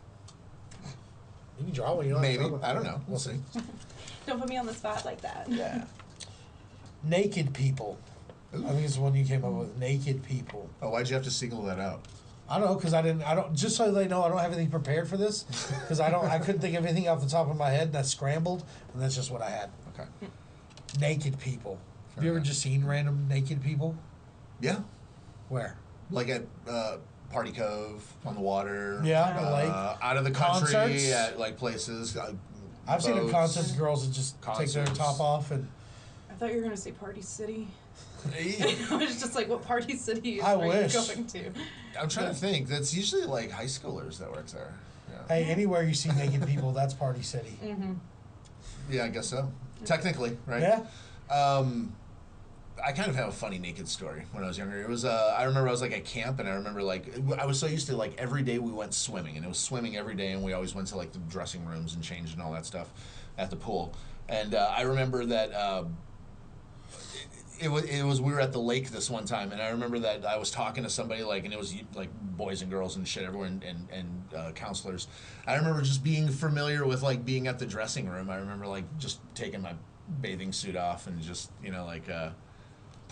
You can draw one. You don't have to Maybe. one. I don't know. We'll see. Don't put me on the spot like that. Yeah. Naked people. I think it's the one you came up with. Naked people. Oh, why'd you have to single that out? I don't know because I didn't. I don't. Just so they know, I don't have anything prepared for this because I don't. I couldn't think of anything off the top of my head, and I scrambled, and that's just what I had. Okay. Naked people. Have Fair you ever just seen random naked people? Yeah. Where? Like at uh, Party Cove on the water. Yeah, Uh, lake. out of the country Concerts. at like places. Uh, I've seen in concerts girls that just take their top off and I thought you were gonna say Party City. I was just like, what party city I are wish. you going to? I'm trying to think. That's usually like high schoolers that work there. Yeah, Hey, anywhere you see naked people, that's Party City. yeah I guess so. Technically, right? Yeah. Um, I kind of have a funny naked story when I was younger. It was uh, I remember I was like at camp and I remember like I was so used to like every day we went swimming and it was swimming every day and we always went to like the dressing rooms and changed and all that stuff at the pool. And uh, I remember that uh, it was it was we were at the lake this one time and I remember that I was talking to somebody like and it was like boys and girls and shit everyone and and uh, counselors. I remember just being familiar with like being at the dressing room. I remember like just taking my bathing suit off and just you know like uh,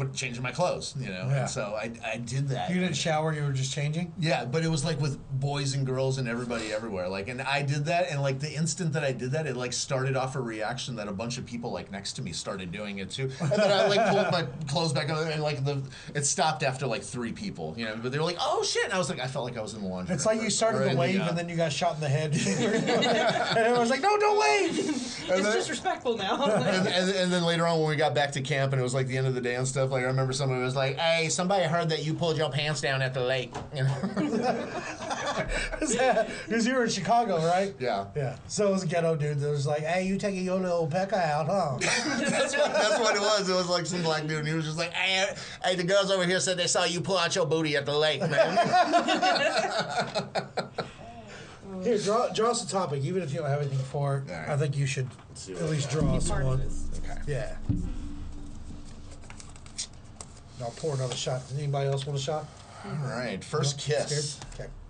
put changing my clothes. You know, Yeah. and so I I did that. You didn't shower, you were just changing? Yeah, but it was like with boys and girls and everybody everywhere. Like, and I did that, and like the instant that I did that, it like started off a reaction that a bunch of people like next to me started doing it too. And then I like pulled my clothes back on, and like the it stopped after like three people, you know. But they were like, "Oh shit!" And I was like, I felt like I was in the laundry. It's room like you started or to in the, wave uh, and then you got shot in the head. and I was like, no, don't wave! It's then- disrespectful now. and, and, and then later on, when we got back to camp and it was like the end of the day and stuff, like I remember somebody was like, "Hey, somebody heard that you pulled your pants down at the lake." You know? Because you were in Chicago, right? yeah. Yeah. So it was a ghetto dude that was like, hey, you taking your little pecker out, huh? That's what, that's what it was. It was like some black dude, and he was just like, "Hey, hey, the girls over here said they saw you pull out your booty at the lake, man." Here, draw, draw us a topic, even if you don't have anything for it. All right. I think you should at least draw us one. okay. Yeah. I'll pour another shot. Does anybody else want a shot? All right. First kiss. Scared? Okay.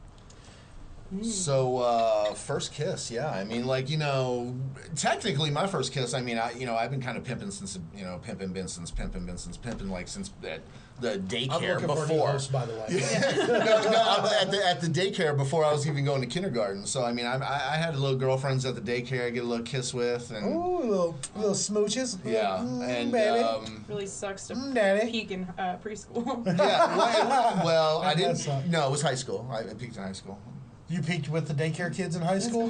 So uh, first kiss, yeah. I mean, like you know, technically my first kiss. I mean, I you know I've been kind of pimping since you know pimping been since pimping been since pimping like since at the I'm daycare for a before. host, by the way. no, no, I'm at the, at the daycare before I was even going to kindergarten. So I mean, I, I I had little girlfriends at the daycare I get a little kiss with, and Ooh, little little smooches. yeah, Mm, and baby. um, really sucks to Mm, daddy. peak in uh, preschool. yeah. Well, well I didn't. No, it was high school. I I peaked in high school. You peaked with the daycare kids in high school?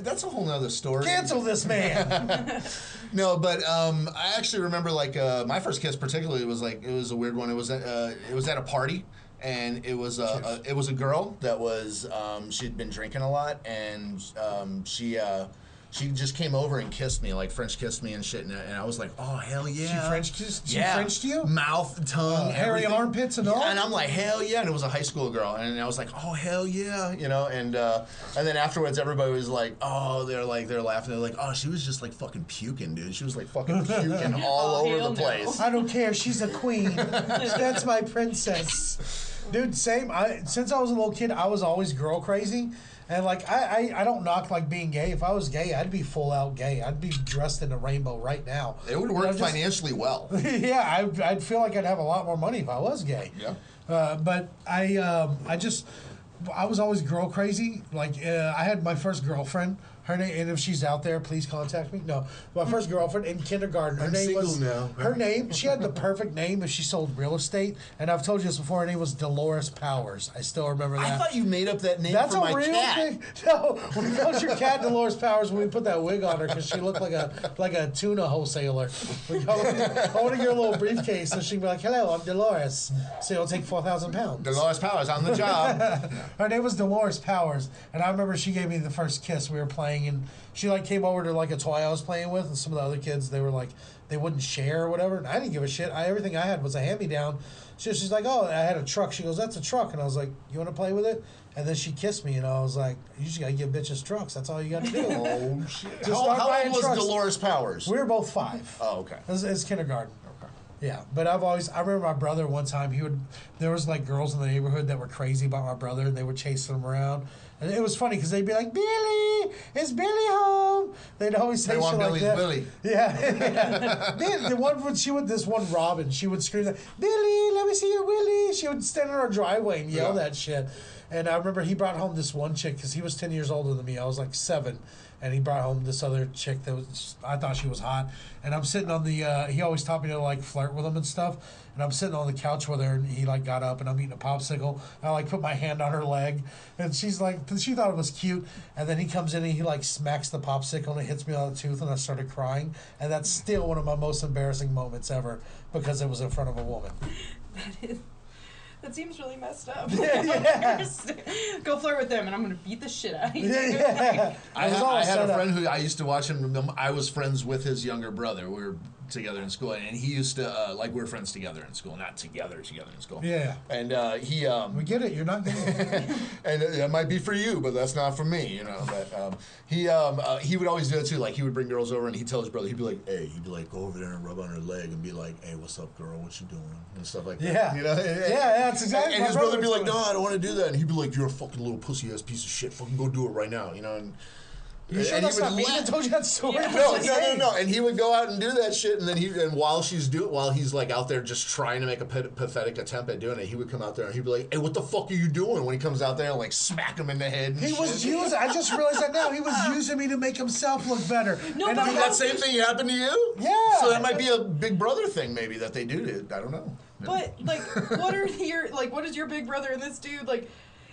That's a whole nother story. Cancel this man. No, but um, I actually remember like uh, my first kiss particularly was like it was a weird one. It was at, uh, it was at a party, and it was uh, a, it was a girl that was um, she'd been drinking a lot, and um, she uh, she just came over and kissed me like French kissed me and shit, and, and I was like, oh hell yeah. She French kissed- she yeah. Frenched you? Mouth, tongue, Uh, hairy everything. armpits and all? Yeah, and I'm like, hell yeah! And it was a high school girl, and I was like, oh hell yeah, you know. And uh, and then afterwards, everybody was like, oh, they're like, they're laughing. They're like, oh, she was just like fucking puking, dude. She was like fucking puking all Oh, over hell the no. place. I don't care. She's a queen. That's my princess. Dude, same. I since I was a little kid, I was always girl crazy, and like I, I, I don't knock like being gay. If I was gay, I'd be full out gay. I'd be dressed in a rainbow right now. It would work just- financially well. yeah, I, I'd feel like I'd have a lot more money if I was gay. Yeah. Uh, but I, um, I just, I was always girl crazy. Like uh, I had my first girlfriend. Her name, and if she's out there, please contact me. No, my first girlfriend in kindergarten. Her I'm name was now. her name. She had the perfect name if she sold real estate. And I've told you this before. Her name was Dolores Powers. I still remember that. I thought you made up that name That's for a my real cat. thing. No, we called your cat Dolores Powers when we put that wig on her because she looked like a like a tuna wholesaler. We called her, holding your little briefcase, so she'd be like, "Hello, I'm Dolores." So it'll take four thousand pounds. Dolores Powers on the job. Her name was Dolores Powers, and I remember she gave me the first kiss. We were playing, and she like came over to like a toy I was playing with, and some of the other kids they were like they wouldn't share or whatever, and I didn't give a shit. I, everything I had was a hand me down. She, she's like, "Oh, I had a truck." She goes, "That's a truck," and I was like, "You want to play with it?" And then she kissed me, and I was like, "You just gotta give bitches trucks. That's all you gotta do." oh shit! Just How, how old was trucks. Dolores Powers? we were both five. oh, okay. It was, it was kindergarten. Okay. Yeah, but I've always I remember my brother one time he would there was like girls in the neighborhood that were crazy about my brother and they would chase him around and it was funny because they'd be like Billy is Billy home they'd always say They want shit like Billy's that Willie. yeah, yeah. The one would she would this one Robin she would scream that Billy let me see your Willie she would stand in our driveway and yell Yeah. that shit and I remember he brought home this one chick because he was ten years older than me I was like seven and he brought home this other chick that was I thought she was hot, and I'm sitting on the. Uh, he always taught me to like flirt with him and stuff, and I'm sitting on the couch with her, and he like got up, and I'm eating a popsicle. And I like put my hand on her leg, and she's like, she thought it was cute, and then he comes in and he like smacks the popsicle and it hits me on the tooth, and I started crying, and that's still one of my most embarrassing moments ever because it was in front of a woman. That is. That seems really messed up. Yeah. Go flirt with them, and I'm gonna beat the shit out of you. Yeah, yeah. I, It was ha- I had set a up. friend who I used to watch him. I was friends with his younger brother. We were together in school, and he used to uh, like we were friends together in school, not together together in school. Yeah. And uh, he um, We get it. You're not it. and that might be for you, but that's not for me, you know. But um, he um, uh, he would always do it too. Like he would bring girls over, and he'd tell his brother, he'd be like, "Hey," he'd be like, "Go over there and rub on her leg," and be like, "Hey, what's up, girl? What you doing?" and stuff like that. Yeah. you know. And, and- Yeah, that's exactly- And my his brother would be like, "No. I don't want to do that," and he'd be like, "You're a fucking little pussy ass piece of shit. Fucking go do it right now," you know. And, You sure and he that's would not me that told you that story? Yeah. No, no, no, no. And he would go out and do that shit, and then he, and while she's do, while he's like out there just trying to make a pathetic attempt at doing it, he would come out there and he'd be like, "Hey, what the fuck are you doing?" When he comes out there and like smack him in the head. And He was using. I just realized that now. He was using me to make himself look better. No, And but Did that same thing happen to you? Yeah. So that might be a big brother thing, maybe that they do. To, I don't know. But like, what are your like? What is your big brother and this dude like?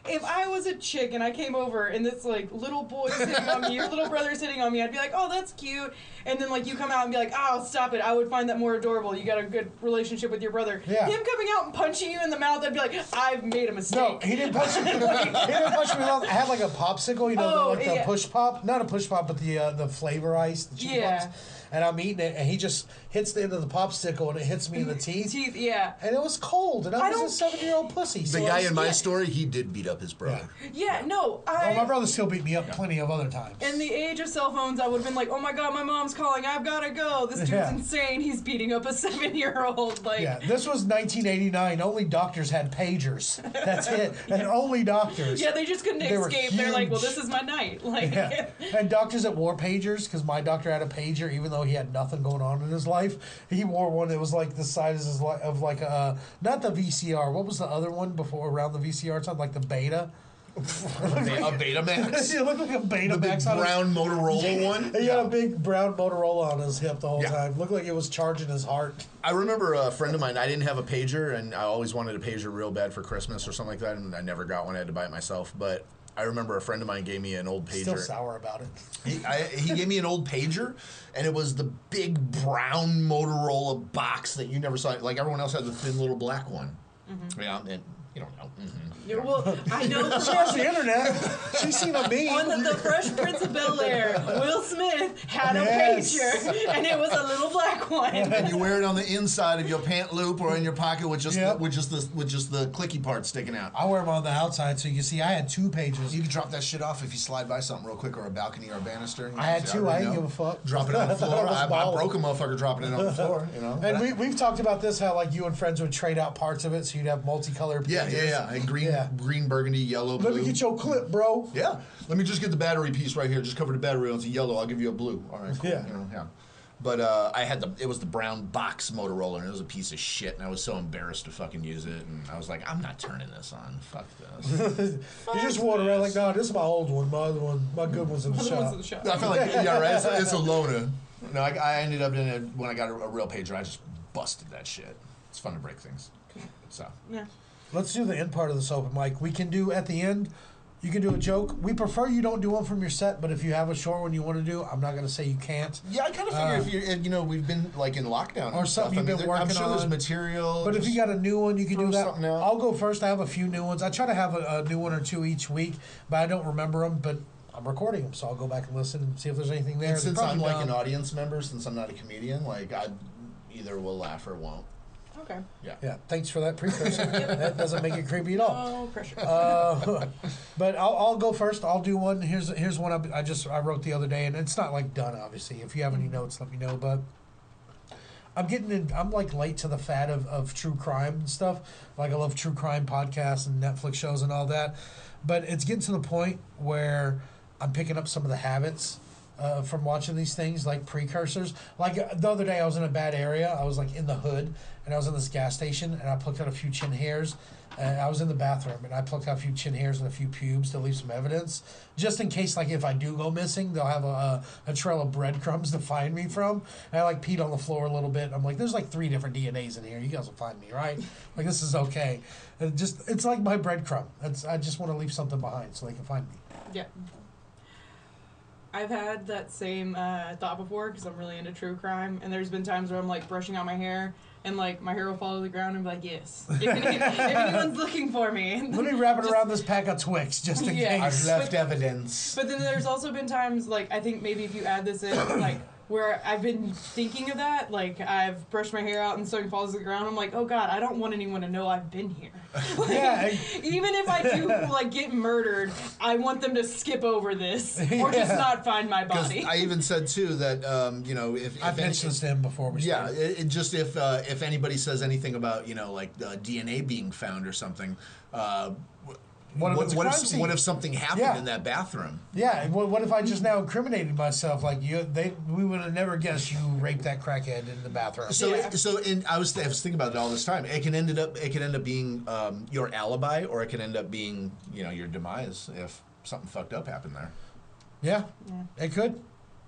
If I was a chick and I came over and this like little boy sitting on me, your little brother sitting on me, I'd be like, oh, that's cute. And then like you come out and be like, oh, stop it. I would find that more adorable. You got a good relationship with your brother. Yeah. Him coming out and punching you in the mouth, I'd be like, I've made a mistake. No, he didn't punch me. he didn't punch me. I had like a popsicle, you know, the, Oh, like the yeah. push pop, not a push pop, but the uh, the flavor ice, the cheap Yeah. And I'm eating it, and he just hits the end of the popsicle, and it hits me in the teeth. Teeth, yeah. And it was cold, and I, I was a seven year old pussy. So The I guy was- in my yeah. story, he did beat up his brother. Yeah, no, oh, I. Well, my brother still beat me up plenty of other times. In the age of cell phones, I would have been like, "Oh my god, my mom's calling! I've gotta go! This dude's Yeah. insane! He's beating up a seven-year-old!" Like, yeah, this was 1989. Only doctors had pagers. That's it, and only doctors. Yeah, they just couldn't They escape. They're like, well, this is my night. Like, Yeah. And doctors that wore pagers, because my doctor had a pager, even though he had nothing going on in his life, he wore one that was like the size of, like, of like a not the VCR. What was the other one before around the VCR time? Like the Beta. a Betamax. it looked like a Beta the big Max on his- brown Motorola one. He had a big brown Motorola on his hip the whole Yeah. time. Looked like it was charging his heart. I remember a friend of mine. I didn't have a pager, and I always wanted a pager real bad for Christmas or something like that, and I never got one. I had to buy it myself. But I remember a friend of mine gave me an old pager. Still pager. sour about it. He, I, he gave me an old pager, and it was the big brown Motorola box that you never saw. Like everyone else had the thin little black one. Mm-hmm. Yeah, and you don't know. Mhm. Yeah, well, I know She has the internet. She's seen a on meme. the, the Fresh Prince of Bel Air, Will Smith had a pager, and it was a little black one. And you wear it on the inside of your pant loop or in your pocket with just Yep. the, with just the with just the clicky part sticking out. I wear them on the outside, so you can see I had two pages. You can drop that shit off if you slide by something real quick or a balcony or a banister. You I had say, two. I already didn't know. give a fuck. Drop it on the I thought floor. it was I, I baller. broke a motherfucker dropping it on the floor. You know. And we, we've talked about this how like you and friends would trade out parts of it so you'd have multicolored yeah, pages. yeah, yeah. And green, Yeah. green, burgundy, yellow, blue. Let me get your clip, bro. Yeah. Let me just get the battery piece right here. Just cover the battery. It's a yellow. I'll give you a blue. All right. Cool. Yeah. You know, yeah. But uh, I had the it was the brown box Motorola and it was a piece of shit and I was so embarrassed to fucking use it and I was like I'm not turning this on. Fuck this. You just walk around like, nah this is my old one. My other one, my good one's in the The ones shop. in the shop. I feel like yeah, right. It's, it's a loner. No, I, I ended up in it when I got a, a real pager. I just busted that shit. It's fun to break things. So Yeah. Let's do the end part of this open mic. We can do at the end. You can do a joke. We prefer you don't do one from your set, but if you have a short one you want to do, I'm not going to say you can't. yeah, I kind of figure Uh, if you and, you know we've been like in lockdown Or something I you've mean, been there- I'm sure there's material. But if you got a new one, you can do that. I'll go first. I have a few new ones. I try to have a, a new one or two each week, but I don't remember them. But I'm recording them, so I'll go back and listen and see if there's anything there. And since I'm like an audience member, since I'm not a comedian, like I either will laugh or won't. Okay. Yeah. Yeah, thanks for that precursor. that doesn't make it creepy at all. No pressure. Uh, but I'll, I'll go first. I'll do one. Here's here's one I, I just I wrote the other day, and it's not like done. Obviously, if you have any notes, let me know. But I'm getting in. I'm like late to the fad of, of true crime and stuff. Like I love true crime podcasts and Netflix shows and all that. But it's getting to the point where I'm picking up some of the habits uh, from watching these things, like precursors. Like uh, the other day, I was in a bad area. I was like in the hood, and I was in this gas station, and I plucked out a few chin hairs. And I was in the bathroom, and I plucked out a few chin hairs and a few pubes to leave some evidence, just in case, like if I do go missing, they'll have a, a, trail of breadcrumbs to find me from. And I like peed on the floor a little bit. I'm like, there's like three different DNAs in here. You guys will find me, right? Like this is okay. It just it's like my breadcrumb. It's I just want to leave something behind so they can find me. Yeah. I've had that same uh, thought before because I'm really into true crime, and there's been times where I'm like brushing out my hair, and like my hair will fall to the ground, and be like, "Yes, if, any, if anyone's looking for me." Let me wrap it Just- around this pack of Twix just in Yeah. case. I've left evidence. But then there's also been times like I think maybe if you add this in like where I've been thinking of that, like I've brushed my hair out and something falls to the ground. I'm like, oh god, I don't want anyone to know I've been here. Like, Yeah, even if I do like get murdered, I want them to skip over this or just not find my body. I even said too that um, you know if, if I've mentioned this to him before. We Yeah, started. it, it just if uh, if anybody says anything about you know like uh, DNA being found or something, uh, What if what, what if what if something happened Yeah. in that bathroom? Yeah. and What, what if I just now incriminated myself? Like you, they, we would have never guessed you raped that crackhead in the bathroom. So Yeah. so in, I was I was thinking about it all this time. It can end up it can end up being um, your alibi, or it can end up being you know your demise if something fucked up happened there. yeah, Yeah. it could.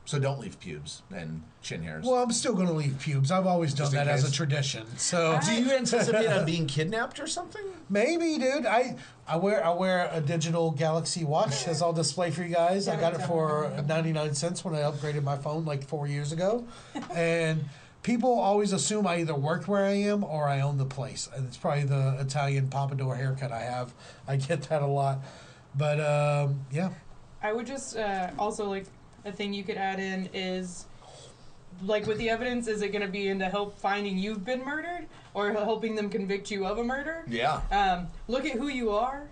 So don't leave pubes and chin hairs. Well, I'm still going to leave pubes. I've always done Just in that as a case. tradition. So Do you anticipate on being kidnapped or something? maybe, dude. I I wear I wear a digital Galaxy watch as I'll display for you guys. I got it for 99 cents when I upgraded my phone like four years ago, and. People always assume I either work where I am or I own the place. And It's probably the Italian pompadour haircut I have. I get that a lot. But um, yeah, I would just uh, also like a thing you could add in is like with the evidence, is it going to be into help finding you've been murdered or helping them convict you of a murder? Yeah. um, look at who you are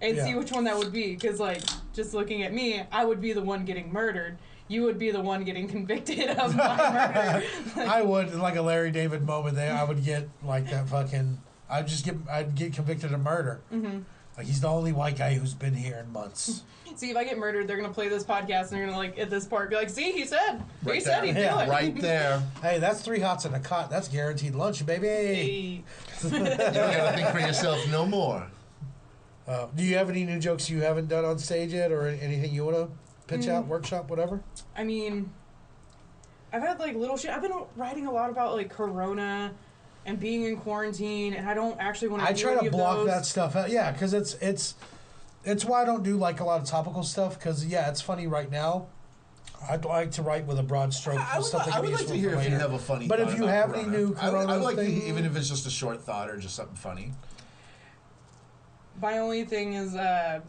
and see which one that would be. Because, like, just looking at me, I would be the one getting murdered. You would be the one getting convicted of my murder. I would like a Larry David moment there. I would get like that fucking. I'd just get. I'd get convicted of murder. hmm Like he's the only white guy who's been here in months. See, if I get murdered, they're gonna play this podcast and they're gonna like at this part be like, "See, he said, he Right said he'd Yeah, do it." Right there. hey, that's three hots and a cot. That's guaranteed lunch, baby. Hey. You don't gotta think for yourself no more. Uh, do you have any new jokes you haven't done on stage yet, or anything you want to pitch out, workshop, whatever? I mean, I've had like little shit. I've been writing a lot about like Corona and being in quarantine, and I don't actually want to. I try to block those. that stuff out. Yeah, because it's it's it's why I don't do like a lot of topical stuff. Because yeah, it's funny right now. I'd like to write with a broad stroke I would, stuff that I would like to hear if you have a funny. But if you about have any Corona. new I would, I Corona would like to, even if it's just a short thought or just something funny. My only thing is, uh,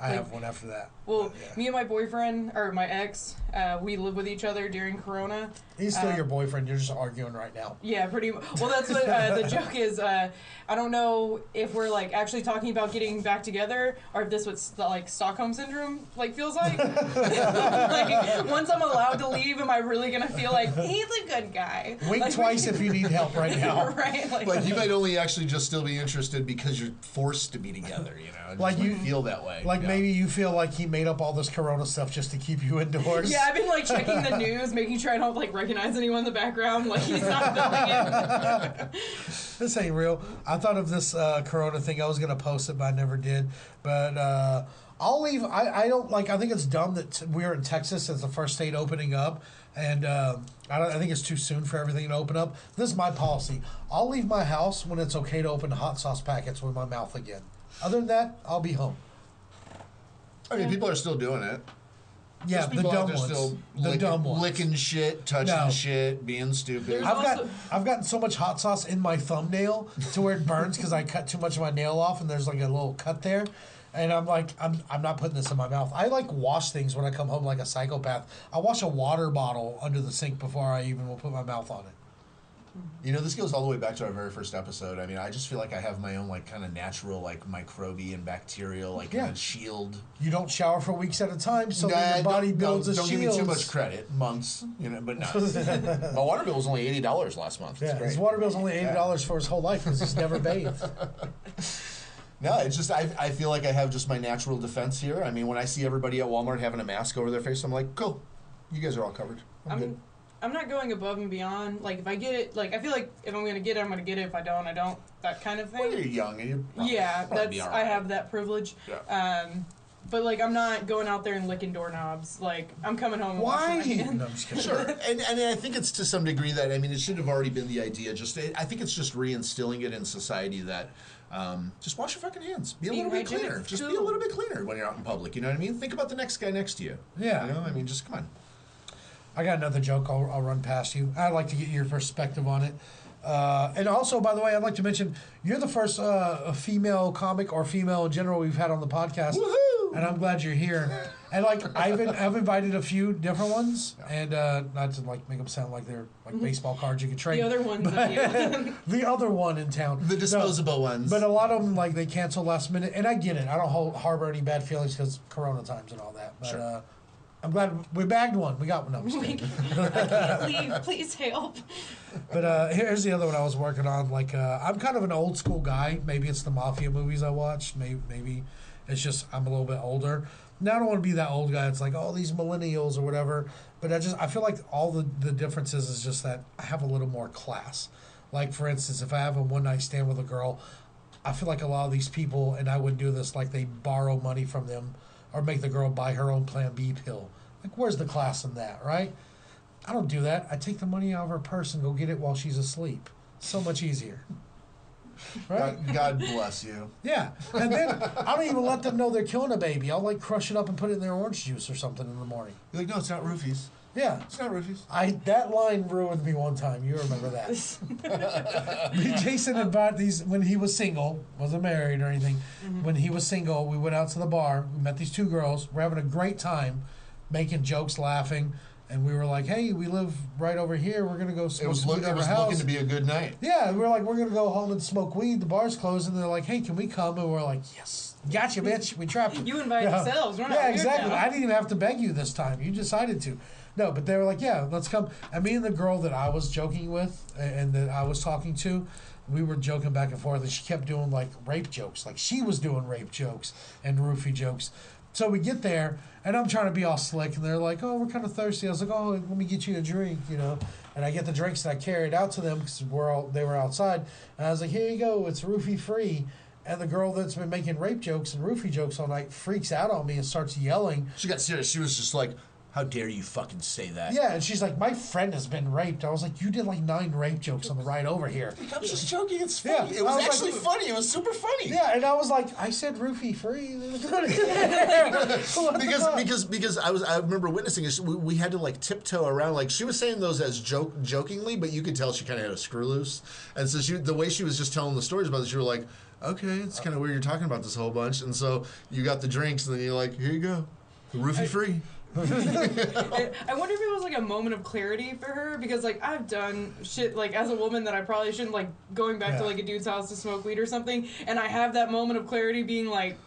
I like- have one after that. well, Yeah. me and my boyfriend or my ex, uh, we live with each other during Corona. He's still uh, your boyfriend. You're just arguing right now. Yeah, pretty. Well, that's what uh, the joke is. Uh, I don't know if we're like actually talking about getting back together, or if this what like Stockholm syndrome like feels like. like once I'm allowed to leave, am I really gonna feel like he's a good guy? Wink Like, twice if you need help right now. right? Like, Like you might only actually just still be interested because you're forced to be together. You know, It Like you- feel that way. Like Yeah. maybe you feel like he made up all this Corona stuff just to keep you indoors. yeah, I've been like checking the news, making sure I don't like recognize anyone in the background. Like he's not filming it. this ain't real. I thought of this uh, Corona thing. I was gonna post it, but I never did. But uh, I'll leave. I, I don't like. I think it's dumb that t- we're in Texas as the first state opening up, and uh, I don't. I think it's too soon for everything to open up. This is my policy. I'll leave my house when it's okay to open hot sauce packets with my mouth again. Other than that, I'll be home. I mean, people are still doing it. Yeah, There's the people out dumb there ones. still the licking, dumb ones. licking shit, touching No. shit, being stupid. There's I've got I've gotten so much hot sauce in my thumbnail to where it burns because I cut too much of my nail off and there's like a little cut there. And I'm like, I'm, I'm not putting this in my mouth. I like wash things when I come home like a psychopath. I wash a water bottle under the sink before I even will put my mouth on it. You know, this goes all the way back to our very first episode. I mean, I just feel like I have my own like kind of natural like microbial and bacterial like Yeah. kind of shield. You don't shower for weeks at a time, so Nah, your body don't, builds don't, a don't shield. give me too much credit. Months, you know, but no. my water bill was only eighty dollars last month. It's Yeah, great. his water bill's only eighty dollars for his whole life because he's never bathed. No, it's just I, I feel like I have just my natural defense here. I mean, when I see everybody at Walmart having a mask over their face, I'm like, cool. You guys are all covered. I'm, I'm good. I'm not going above and beyond. Like if I get it, like I feel like if I'm gonna get it, I'm gonna get it. If I don't, I don't. That kind of thing. Well, you're young and you're probably, Yeah, probably that's be all I have that privilege. Yeah. Um, but like I'm not going out there and licking doorknobs. Like I'm coming home. And Why? washing my hands. No, I'm just. Sure, and, and I think it's to some degree that I mean it should have already been the idea. Just I think it's just reinstilling it in society that um, just wash your fucking hands, be a Be little bit cleaner, just be a little bit cleaner when you're out in public. You know what I mean? Think about the next guy next to you. Yeah. you know, I mean, just come on. I got another joke I'll, I'll run past you. I'd like to get your perspective on it. Uh, and also, by the way, I'd like to mention you're the first uh, female comic or female in general we've had on the podcast. Woohoo! And I'm glad you're here. And like I've been, I've invited a few different ones, and uh, not to like make them sound like they're like baseball cards you can trade. The other ones the other one in town, The No, disposable ones. but a lot of them like they cancel last minute, and I get it. I don't hold, harbor any bad feelings because Corona times and all that. But Sure. I'm glad we bagged one. We got one. No, I'm just kidding. I can't leave. Please help. But uh, here's the other one I was working on. Like, uh, I'm kind of an old school guy. Maybe it's the mafia movies I watch. Maybe, maybe it's just I'm a little bit older. Now I don't want to be that old guy. It's like all these millennials or whatever. But I just I feel like all the the differences is just that I have a little more class. Like for instance, if I have a one night stand with a girl, I feel like a lot of these people, and I would do this, like they borrow money from them or make the girl buy her own Plan B pill. Like, where's the class in that, right? I don't do that. I take the money out of her purse and go get it while she's asleep. So much easier. Right? God, God bless you. Yeah. And then I don't even let them know they're killing a baby. I'll like crush it up and put it in their orange juice or something in the morning. You're like, no, it's not roofies. Yeah. It's not roofies. I that line ruined me one time. You remember that? Me, Jason had bought these when he was single, wasn't married or anything. Mm-hmm. When he was single, we went out to the bar. We met these two girls. We're having a great time, making jokes, laughing, and we were like, "Hey, we live right over here. We're gonna go smoke It was, some look, weed it at was our house." looking to be a good night. Yeah, we're like, we're gonna go home and smoke weed. The bar's closed, and they're like, hey, can we come? And we're like, yes, gotcha, bitch. We trapped You You invited Yeah. yourselves. We're yeah, exactly. now. I didn't even have to beg you this time. You decided to. No, but they were like, yeah, let's come. And me and the girl that I was joking with and that I was talking to, we were joking back and forth, and she kept doing like rape jokes. Like she was doing rape jokes and roofie jokes. So we get there, and I'm trying to be all slick, and they're like, "Oh, we're kind of thirsty." I was like, "Oh, let me get you a drink," you know. And I get the drinks, and I carry it out to them because we're all they were outside, and I was like, "Here you go, it's roofie free." And the girl that's been making rape jokes and roofie jokes all night freaks out on me and starts yelling. She got serious. She was just like, "How dare you fucking say that?" Yeah, and she's like, "My friend has been raped." I was like, "You did like nine rape jokes on the ride over here." I was just joking. It's Yeah, funny. it was, was actually like- funny. It was super funny. Yeah, and I was like, "I said roofie free." Because because because I was I remember witnessing it. We, we had to like tiptoe around. Like she was saying those as joke jokingly, but you could tell she kind of had a screw loose. And so she the way she was just telling the stories about it, you were like, okay, it's kind of weird. You're talking about this whole bunch. And so you got the drinks, and then you're like, here you go, roofie free. I wonder if it was like a moment of clarity for her because like I've done shit like as a woman that I probably shouldn't like going back to like a dude's house to smoke weed or something and I have that moment of clarity being like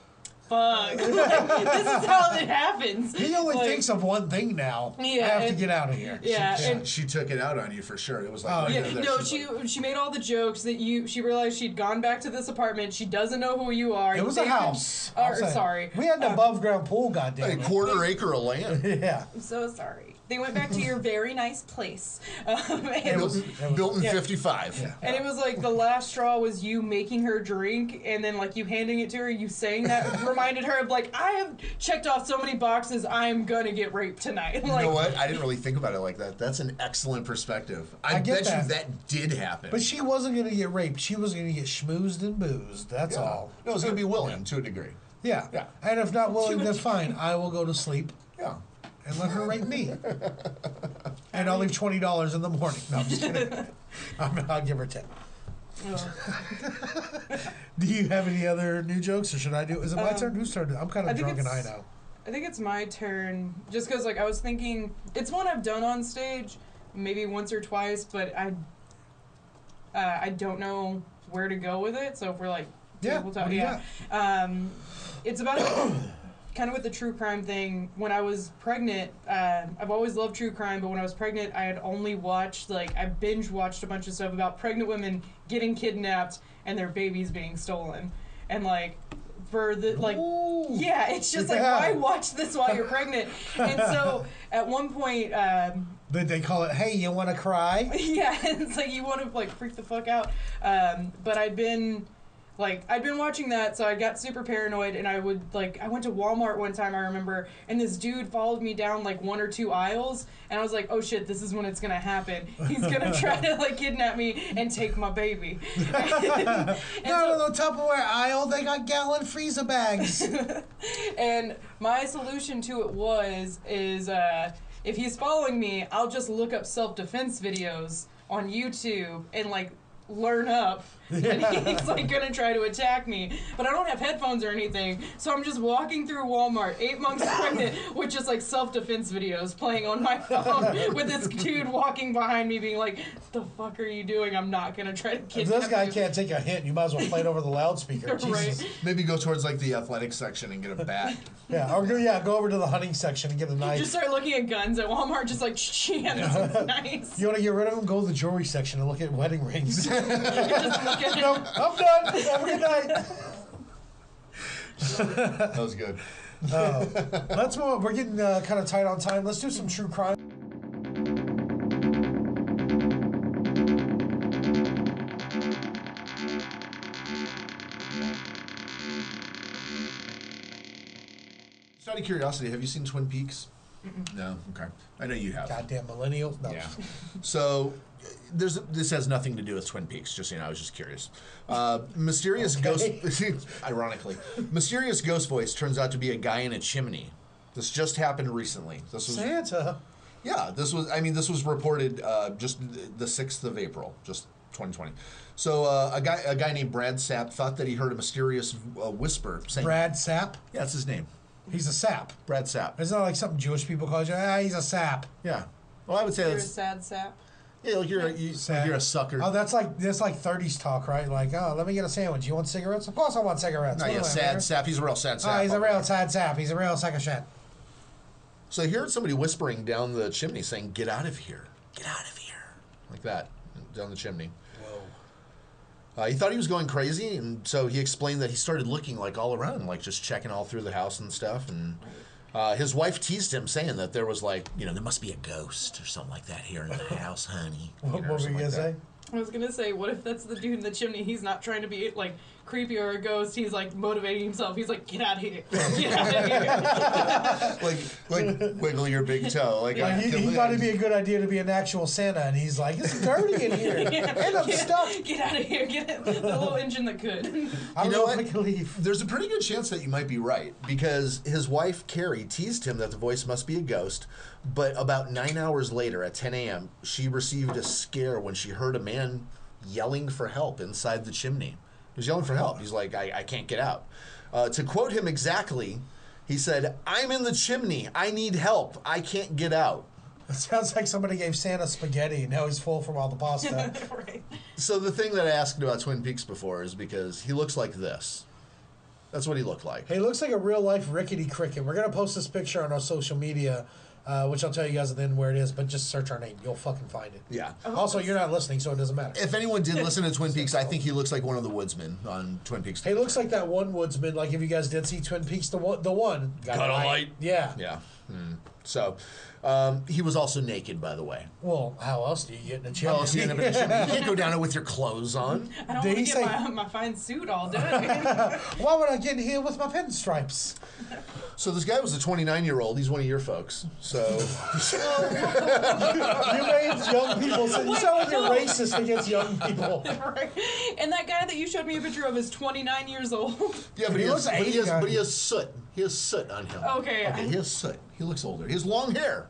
fuck like, this is how it happens He only Like, thinks of one thing now. Yeah, I have to get out of here. yeah She, and she took it out on you for sure. It was like, Oh, right yeah, there, there. no, She's she like, she made all the jokes that you. She realized she'd gone back to this apartment. She doesn't know who you are. It was a house. Or, sorry, We had an Uh, above ground pool. Goddamn. a quarter acre of land. Yeah. I'm so sorry. They went back to your very nice place, um, and, It was- Built, it was- built in yeah. '55. Yeah. and it was like the last straw was you making her drink, and then like you handing it to her. You saying that reminded her of like I have checked off so many boxes. I'm gonna get raped tonight. You like, know what? I didn't really think about it like that. That's an excellent perspective. I, I bet that. you that did happen. But she wasn't going to get raped. She was going to get schmoozed and boozed. That's Yeah. all. No, it's going to be willing to a degree. Yeah. Yeah. And if not willing, then fine. I will go to sleep Yeah. And let her rate me. and I'll leave twenty dollars in the morning. No, I'm just kidding. I'm, I'll give her ten. ugh. Do you have any other new jokes, or should I do? Is it my Um, turn? Whose turn? I'm kind I of think drunk and high it's- now. I think it's my turn, just because like I was thinking, it's one I've done on stage, maybe once or twice, but I, uh, I don't know where to go with it. So if we're like, Yeah. tabletop- What do you yeah, um, it's about kind of with the true crime thing. When I was pregnant, uh, I've always loved true crime, but when I was pregnant, I had only watched like I binge watched a bunch of stuff about pregnant women getting kidnapped and their babies being stolen, and like for the like Ooh. yeah it's just like Yeah. why watch this while you're pregnant and so at one point um Did they call it? Hey, you want to cry? yeah it's like you want to like freak the fuck out um but i've been like i'd been watching that so i got super paranoid and i would like i went to walmart one time i remember and this dude followed me down like one or two aisles and i was like oh shit this is when it's gonna happen he's gonna try to like kidnap me and take my baby and, No, so- the Tupperware aisle. They got gallon freezer bags. And my solution to it was is uh, if he's following me, I'll just look up self defense videos on YouTube and like learn up. And he's like gonna try to attack me, but I don't have headphones or anything, so I'm just walking through Walmart, eight months pregnant, with just like self defense videos playing on my phone, with this dude walking behind me, being like, "The fuck are you doing? I'm not gonna try to If kidnap this guy you." can't take a hint, you might as well play it over the loudspeaker. Right. Jesus. Maybe go towards like the athletic section and get a bat. Yeah, or go, yeah, go over to the hunting section and get a knife. Just start looking at guns at Walmart, just like, yeah, this one's nice. you want to get rid of them? Go to the jewelry section and look at wedding rings. Just look at it. nope, I'm done. Have a good night. That was good. Let's move. We're getting uh, kind of tight on time. Let's do some true crime. Just out of curiosity, have you seen Twin Peaks? No. Okay. I know you have. Goddamn millennials. No. Yeah. So there's this has nothing to do with Twin Peaks. Just you know, I was just curious. Uh, mysterious Okay. ghost. ironically, mysterious ghost voice turns out to be a guy in a chimney. This just happened recently. This was Santa. yeah. This was. I mean, this was reported uh, just the sixth of April, just 2020. So uh, a guy a guy named Brad Sapp thought that he heard a mysterious uh, whisper saying, Brad Sapp. "Yeah, that's his name, He's a sap. Brad Sapp." Isn't that like something Jewish people call you? Ah, he's a sap. Yeah. Well, I would say You're a that's sad sap. yeah. Like you're a, you, Sap. like you're a sucker. Oh, that's like that's like 30s talk, right? Like, oh, let me get a sandwich. You want cigarettes? Of course, I want cigarettes. No, What yeah, do I sad matter? sap. He's a real sad sap. Ah, he's a real there. sad sap. He's a real sack of shit. So I heard somebody whispering down the chimney saying, Get out of here. Get out of here. Like that, down the chimney. Uh, he thought he was going crazy, and so he explained that he started looking like all around, like just checking all through the house and stuff. And uh, his wife teased him, saying that there was like, you know, there must be a ghost or something like that here in the house, honey. You What, know, what were you something gonna like say? That. I was gonna say, what if that's the dude in the chimney? He's not trying to be like creepy or a ghost. He's like motivating himself. He's like, get out of here, get out of here. Like, like wiggle your big toe. Like, I He, he thought it'd be a good idea to be an actual Santa, and he's like, "It's dirty in here, and I'm stuck. Get out of here, get it. the little engine that could. I You know, know what? I can leave." There's a pretty good chance that you might be right because his wife Carrie teased him that the voice must be a ghost, but about nine hours later at 10 a.m., she received a scare when she heard a man yelling for help inside the chimney. He was yelling for help. He's like, I, I can't get out. Uh, to quote him exactly, he said, I'm in the chimney. I need help. I can't get out. It sounds like somebody gave Santa spaghetti, now he's full from all the pasta. right. So the thing that I asked about Twin Peaks before is because he looks like this. That's what he looked like. He looks like a real life rickety cricket. We're gonna post this picture on our social media, uh, which I'll tell you guys at the end where it is. But just search our name, you'll fucking find it. Yeah. Also, you're not listening, so it doesn't matter. If anyone did listen to Twin Peaks, I think he looks like one of the woodsmen on Twin Peaks. He looks like that one woodsman. Like if you guys did see Twin Peaks, the one, the one Got a light. Yeah. Yeah. Hmm. So, um, he was also naked, by the way. Well, how else do you get in a chimney? Well, see, you can't go down it with your clothes on. I don't want he to say- get my, my fine suit all day. Why would I get in here with my pinstripes? So this guy was a 29 year old. He's one of your folks. So You made young people. So you sound like you're racist against young people. right. And that guy that you showed me a picture of is 29 years old. yeah, but He he, looks has, but, he has, but he has soot. He has soot on him. Okay. Okay, he has soot. He looks older. He has long hair.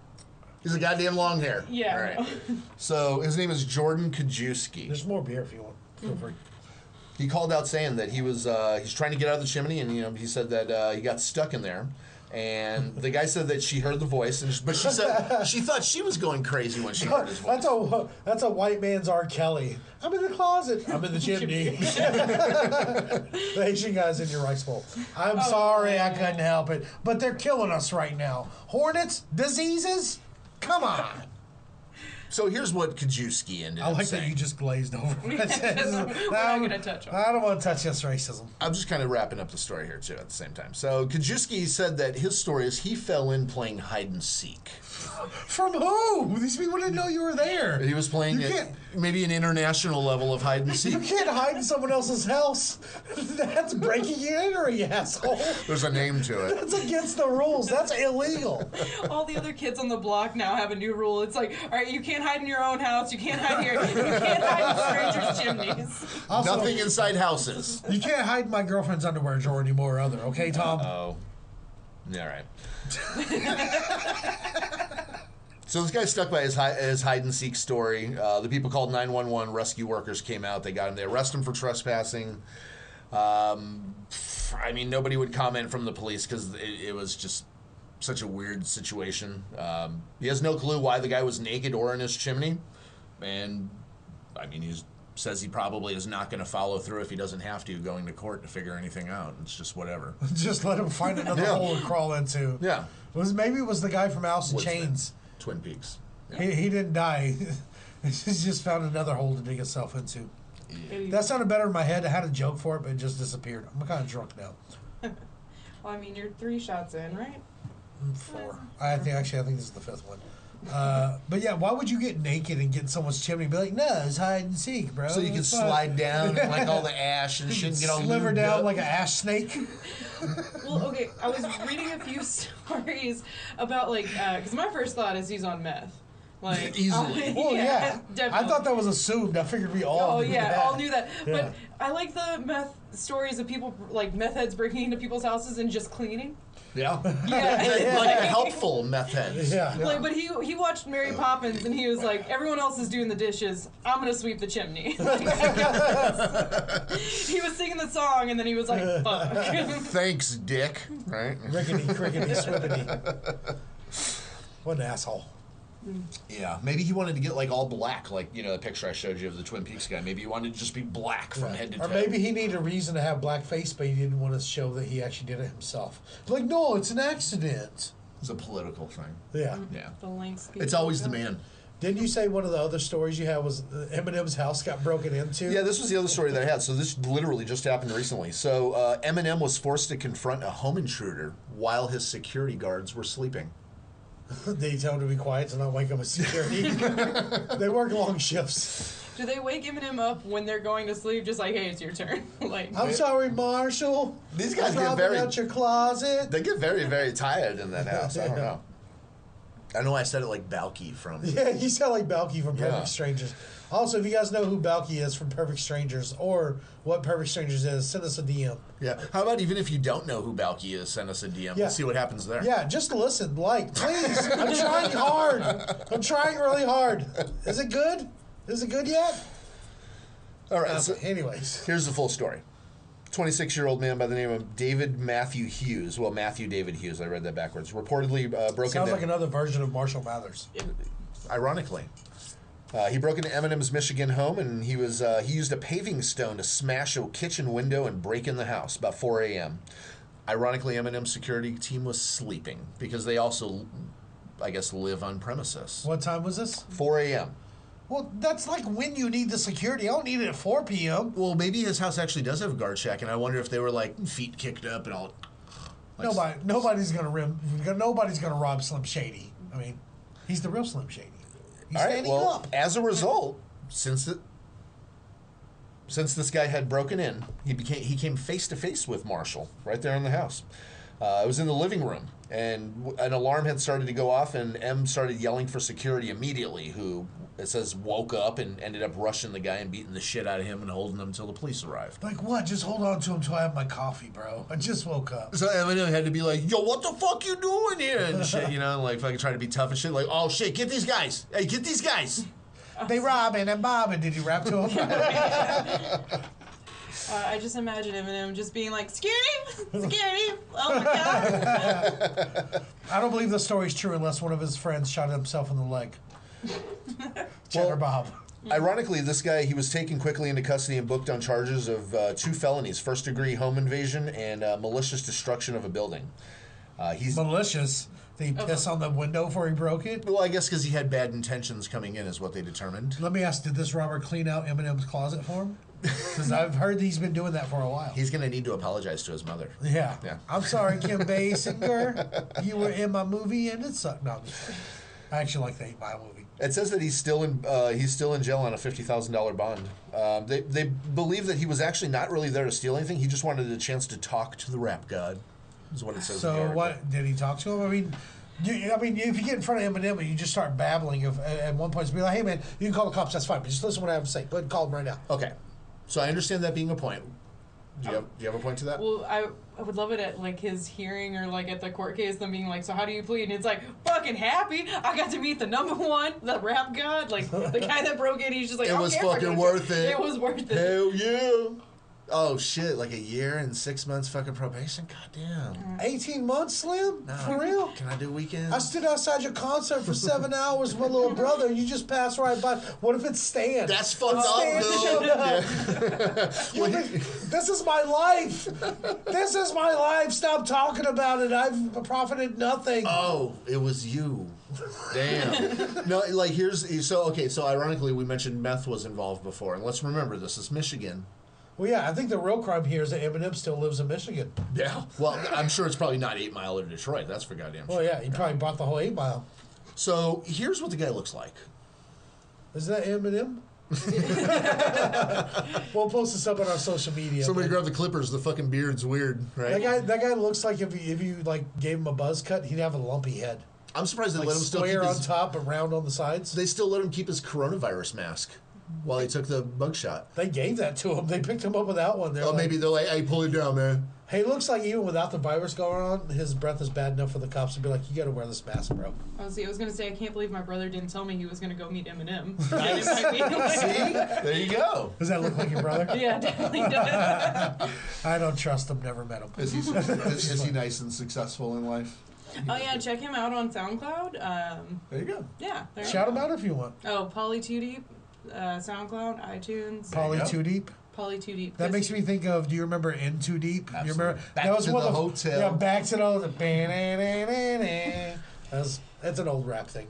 He's a goddamn long hair. Yeah. All right. So his name is Jordan Kajewski. There's more beer if you want. Feel free. he called out saying that he was uh, he's trying to get out of the chimney, and you know he said that uh, he got stuck in there. And the guy said that she heard the voice, and but she said she thought she was going crazy when she heard his voice. That's a that's a white man's R. Kelly. I'm in the closet. I'm in the chimney. the Asian guy's in your rice bowl. I'm oh, sorry, I couldn't help it, but they're killing us right now. Hornets, diseases. Come on. So here's what Kajewski ended up. I up like saying. that you just glazed over. We're not gonna touch 'em. I don't want to touch this racism. I'm just kind of wrapping up the story here too at the same time. So Kajewski said that his story is he fell in playing hide and seek. From who? These people didn't know you were there. He was playing You at maybe an international level of hide and seek. You can't hide in someone else's house. That's breaking and entering, you asshole. There's a name to it. That's against the rules. That's illegal. All the other kids on the block now have a new rule. It's like, all right, you can't hide in your own house. You can't hide here. You can't hide in strangers' chimneys. Also, Nothing inside houses. You can't hide in my girlfriend's underwear drawer anymore, other. Okay, Tom? Oh. All right. so this guy stuck by his, hi- his hide and seek story. Uh, the people called 911. Rescue workers came out. They got him. They arrested him for trespassing. Um, I mean, nobody would comment from the police because it, it was just such a weird situation. Um, he has no clue why the guy was naked or in his chimney. And, I mean, he says he probably is not going to follow through if he doesn't have to going to court to figure anything out. It's just whatever. Just let him find another Yeah. hole to crawl into. Yeah. It was maybe it was the guy from Alice in Woodsman. Chains. Twin Peaks. He, he didn't die. He's just found another hole to dig himself into. That sounded better in my head. I had a joke for it, but it just disappeared. I'm kind of drunk now. Well, I mean, you're three shots in, right? I'm four. I think actually I think this is the fifth one. Uh, but yeah, why would you get naked and get in someone's chimney and be like, no, it's hide and seek, bro. So you can It's fine." slide down and, like all the ash and shit and get all sliver lubed down up. like an ash snake. Well, okay, I was reading a few stories about like, because my first thought is he's on meth. Like Easily. uh, Well, yeah, I definitely. thought that was assumed. I figured we all. Oh knew yeah, that. all knew that. Yeah. But I like the meth stories of people like meth heads breaking into people's houses and just cleaning. yeah. Yeah, like helpful meth heads. Yeah. Like, but he he watched Mary Poppins and he was like, everyone else is doing the dishes. I'm gonna sweep the chimney. Like, I got this. he was singing the song and then he was like, fuck. Thanks, Dick. Right? Rickety, crickety, swippity. What an asshole. Yeah. Maybe he wanted to get like all black, like you know the picture I showed you of the Twin Peaks guy. Maybe he wanted to just be black from head to toe. Or maybe he needed a reason to have blackface, but he didn't want to show that he actually did it himself. Like, no, it's an accident. it's a political thing. Yeah. Yeah. the links. It's always the man. Didn't you say one of the other stories you had was uh, Eminem's house got broken into? Yeah, this was the other story that I had. So this literally just happened recently. So uh, Eminem was forced to confront a home intruder while his security guards were sleeping. Did he tell him to be quiet to not wake up with security? they work long shifts. Do they wake him up when they're going to sleep? Just like, hey, it's your turn. like, I'm sorry, Marshall. These guys get Dropping very- out your closet. They get very, very tired in that house. I don't know. I know I said it like Balki from. Yeah, you sound like Balki from Perfect Yeah. Strangers. Also, if you guys know who Balki is from Perfect Strangers or what Perfect Strangers is, send us a DM. Yeah. How about even if you don't know who Balki is, send us a DM. Yeah. See what happens there. Yeah, just listen, like, please. I'm trying hard. I'm trying really hard. Is it good? Is it good yet? All right. Uh, so Anyways, here's the full story. 26 year old man by the name of David Matthew Hughes. Well, Matthew David Hughes. I read that backwards. Reportedly uh, broke sounds into. like another version of Marshall Mathers. ironically. Uh, he broke into Eminem's Michigan home and he was uh, he used a paving stone to smash a kitchen window and break in the house about 4 a.m. Ironically, Eminem's security team was sleeping because they also, I guess, live on premises. What time was this? 4 a.m. Well, that's like when you need the security. I don't need it at 4 p.m. Well, maybe his house actually does have a guard shack, and I wonder if they were like feet kicked up and all. like- Nobody, nobody's gonna rim. Nobody's gonna rob Slim Shady. I mean, he's the real Slim Shady. He's All right. standing Well, up. as a result, since the since this guy had broken in, he became he came face to face with Marshall right there in the house. Uh, it was in the living room, and an alarm had started to go off, and M started yelling for security immediately. Who it says woke up and ended up rushing the guy and beating the shit out of him and holding him until the police arrived. Like what? Just hold on to him till I have my coffee, bro. I just woke up. So Eminem had to be like, "Yo, what the fuck you doing here?" and shit, you know, and like fucking trying to be tough and shit. Like, "Oh shit, get these guys! Hey, get these guys!" They robbing and bobbing. Did he rap to him? Uh, I just imagine Eminem just being like, "Security, security! Oh my god!" I don't believe the story's true unless one of his friends shot himself in the leg. Cheddar Well- Bob. Ironically, this guy he was taken quickly into custody and booked on charges of uh, two felonies: first-degree home invasion and uh, malicious destruction of a building. Uh, he's Malicious. They he piss on the window before he broke it? Well, I guess because he had bad intentions coming in, is what they determined. Let me ask: Did this robber clean out Eminem's closet for him? Because I've heard he's been doing that for a while. He's going to need to apologize to his mother. Yeah. Yeah. I'm sorry, Kim Basinger. You were in my movie and it sucked. No. I actually like the Eight Mile movie. It says that he's still in uh, he's still in jail on a fifty thousand dollar bond. Um, they they believe that he was actually not really there to steal anything. He just wanted a chance to talk to the rap god. Is what it says. So what did he talk to him? I mean, you, I mean, if you get in front of Eminem and you just start babbling, of, at one point, to be like, "Hey man, you can call the cops. That's fine, but just listen to what I have to say. Go ahead and call them right now." Okay, so I understand that being a point. Do you have um, do you have a point to that? Well, I, I would love it at like his hearing or like at the court case, them being like, "So how do you plead?" And it's like, "Fucking happy! I got to meet the number one, the rap god, like the guy that broke it." He's just like, It was "Okay, we're fucking worth it. It was worth it." Hell yeah! Oh shit! Like a year and six months fucking probation. Goddamn. 18 months, Slim? Nah. For real? Can I do weekends? I stood outside your concert for seven hours with my little brother, you just passed right by. What if it's Stan? That's fucked Stan up, showed dude. up. You think, this is my life. This is my life. Stop talking about it. I've profited nothing. Oh, it was you. Damn. no, like here's so okay. So ironically, we mentioned meth was involved before, and let's remember this is Michigan. Well, yeah, I think the real crime here is that Eminem still lives in Michigan. Yeah. Well, I'm sure it's probably not Eight Mile or Detroit. That's for goddamn sure. Well, yeah, he probably bought the whole eight mile. So here's what the guy looks like. Is that Eminem? we'll post this up on our social media. Somebody but grab the clippers. The fucking beard's weird, right? that right? guy, that guy looks like if you, if you like gave him a buzz cut, he'd have a lumpy head, I'm surprised they like let him still keep square on his. top but round on the sides. They still let him keep his coronavirus mask while he took the bug shot. They gave that to him. They picked him up without one. They're Oh, like, maybe they're like, "Hey, pull it down, man." Hey, it looks like even without the virus going on, his breath is bad enough for the cops to be like, "You got to wear this mask, bro." Oh, see, I was gonna say I can't believe my brother didn't tell me he was gonna go meet Eminem. And it might be, like- See, there you go. Does that look like your brother? Yeah, definitely does. I don't trust him. Never met him. Is he, is, is he nice and successful in life? Oh yeah, check him out on SoundCloud. Um, There you go. yeah, there you Shout go. him out if you want. Oh, Polly Too Deep, uh, SoundCloud, iTunes. Polly go. Too Deep. Polly Too Deep. That makes me think of. Do you remember In Too Deep? You remember Back that was to one the of hotel. Yeah, back to the. the that's that's an old rap thing.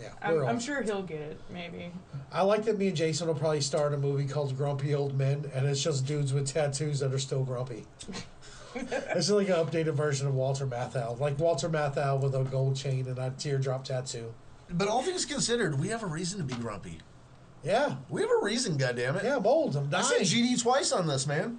Yeah, I'm, I'm sure he'll get it. Maybe. I like that me and Jason will probably start a movie called Grumpy Old Men, and it's just dudes with tattoos that are still grumpy. it's like an updated version of Walter Matthau, like Walter Matthau with a gold chain and a teardrop tattoo. But all things considered, we have a reason to be grumpy. Yeah, We have a reason, goddammit. yeah, I'm old. I'm I dying. said GD twice on this, man.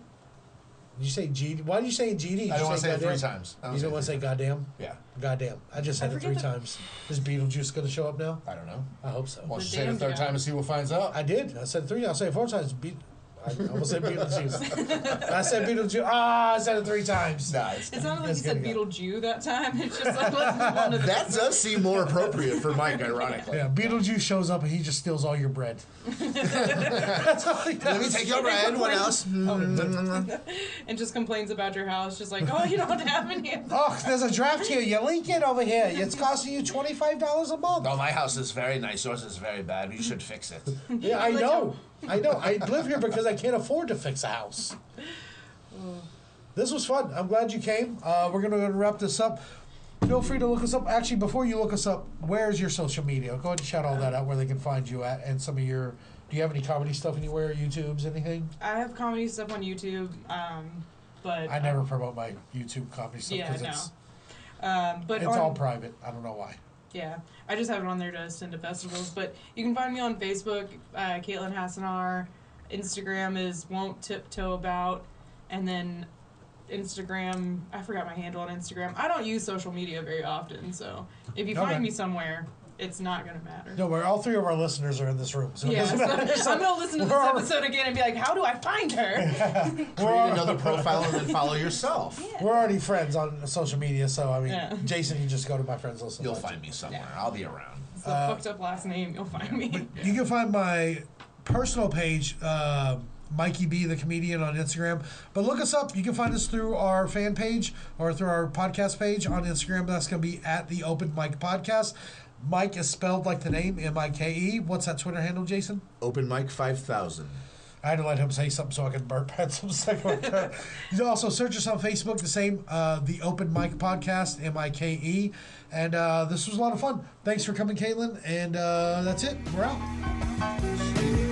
Did you say GD? Why did you say GD? Did I you don't want to say it three goddamn? times. I You don't don't want to say goddamn? Yeah. Goddamn. I just said I it forget three that- times. Is Beetlejuice going to show up now? I don't know. I hope so. Why don't you say it a damn third guy. time and see what finds out? I did. I said three. I'll say it four times. Be- I almost said Beetlejuice. I said Beetlejuice. Ah, I said it three times. Nah, it's, It sounded like It's you said gonna go. Beetlejew that time. It's just like let's move on to the that does seem more appropriate for Mike, ironically. Yeah, Beetlejuice shows up and he just steals all your bread. That's all he does. Let me take your bread. What else? and just complains about your house, just like, oh, you don't have any. Oh, there's a draft here. You leak it over here. It's costing you twenty five dollars a month. No, my house is very nice. Yours is very bad. You should fix it. Yeah, I Like know. I know. I live here because I can't afford to fix a house. This was fun. I'm glad you came. Uh, we're gonna wrap this up. Feel free to look us up. Actually, before you look us up, where's your social media? Go ahead and shout all that out where they can find you at, and some of your. Do you have any comedy stuff anywhere? YouTube's anything? I have comedy stuff on YouTube, um, but I never promote my YouTube comedy stuff Yeah, because no. it's Um, but it's on, all private. I don't know why. Yeah, I just have it on there to send to festivals. But you can find me on Facebook, uh, Katlynn Hasenauer. Instagram is won't tiptoe about, and then Instagram. I forgot my handle on Instagram. I don't use social media very often, so if you Okay. find me somewhere, it's not gonna matter. No, we're all three of our listeners are in this room, so it doesn't so matter. So I'm gonna listen to this episode again and be like, "How do I find her?" Create another profile and then follow yourself. We're already friends on social media, so I mean, Yeah. Jason, you just go to my friends list. and You'll find me somewhere. I'll be around. It's the fucked up last name. You'll find me. You can find my personal page, uh, Mikey B, the comedian, on Instagram. But look us up. You can find us through our fan page or through our podcast page on Instagram. That's going to be at the Open Mike Podcast. Mike is spelled like the name M I K E. What's that Twitter handle, Jason? Open Mike five thousand. I had to let him say something so I could burp. Had some second. You can also search us on Facebook, the same, uh, the Open Mike Podcast, M I K E. And uh, this was a lot of fun. Thanks for coming, Katlynn. And uh, that's it. We're out.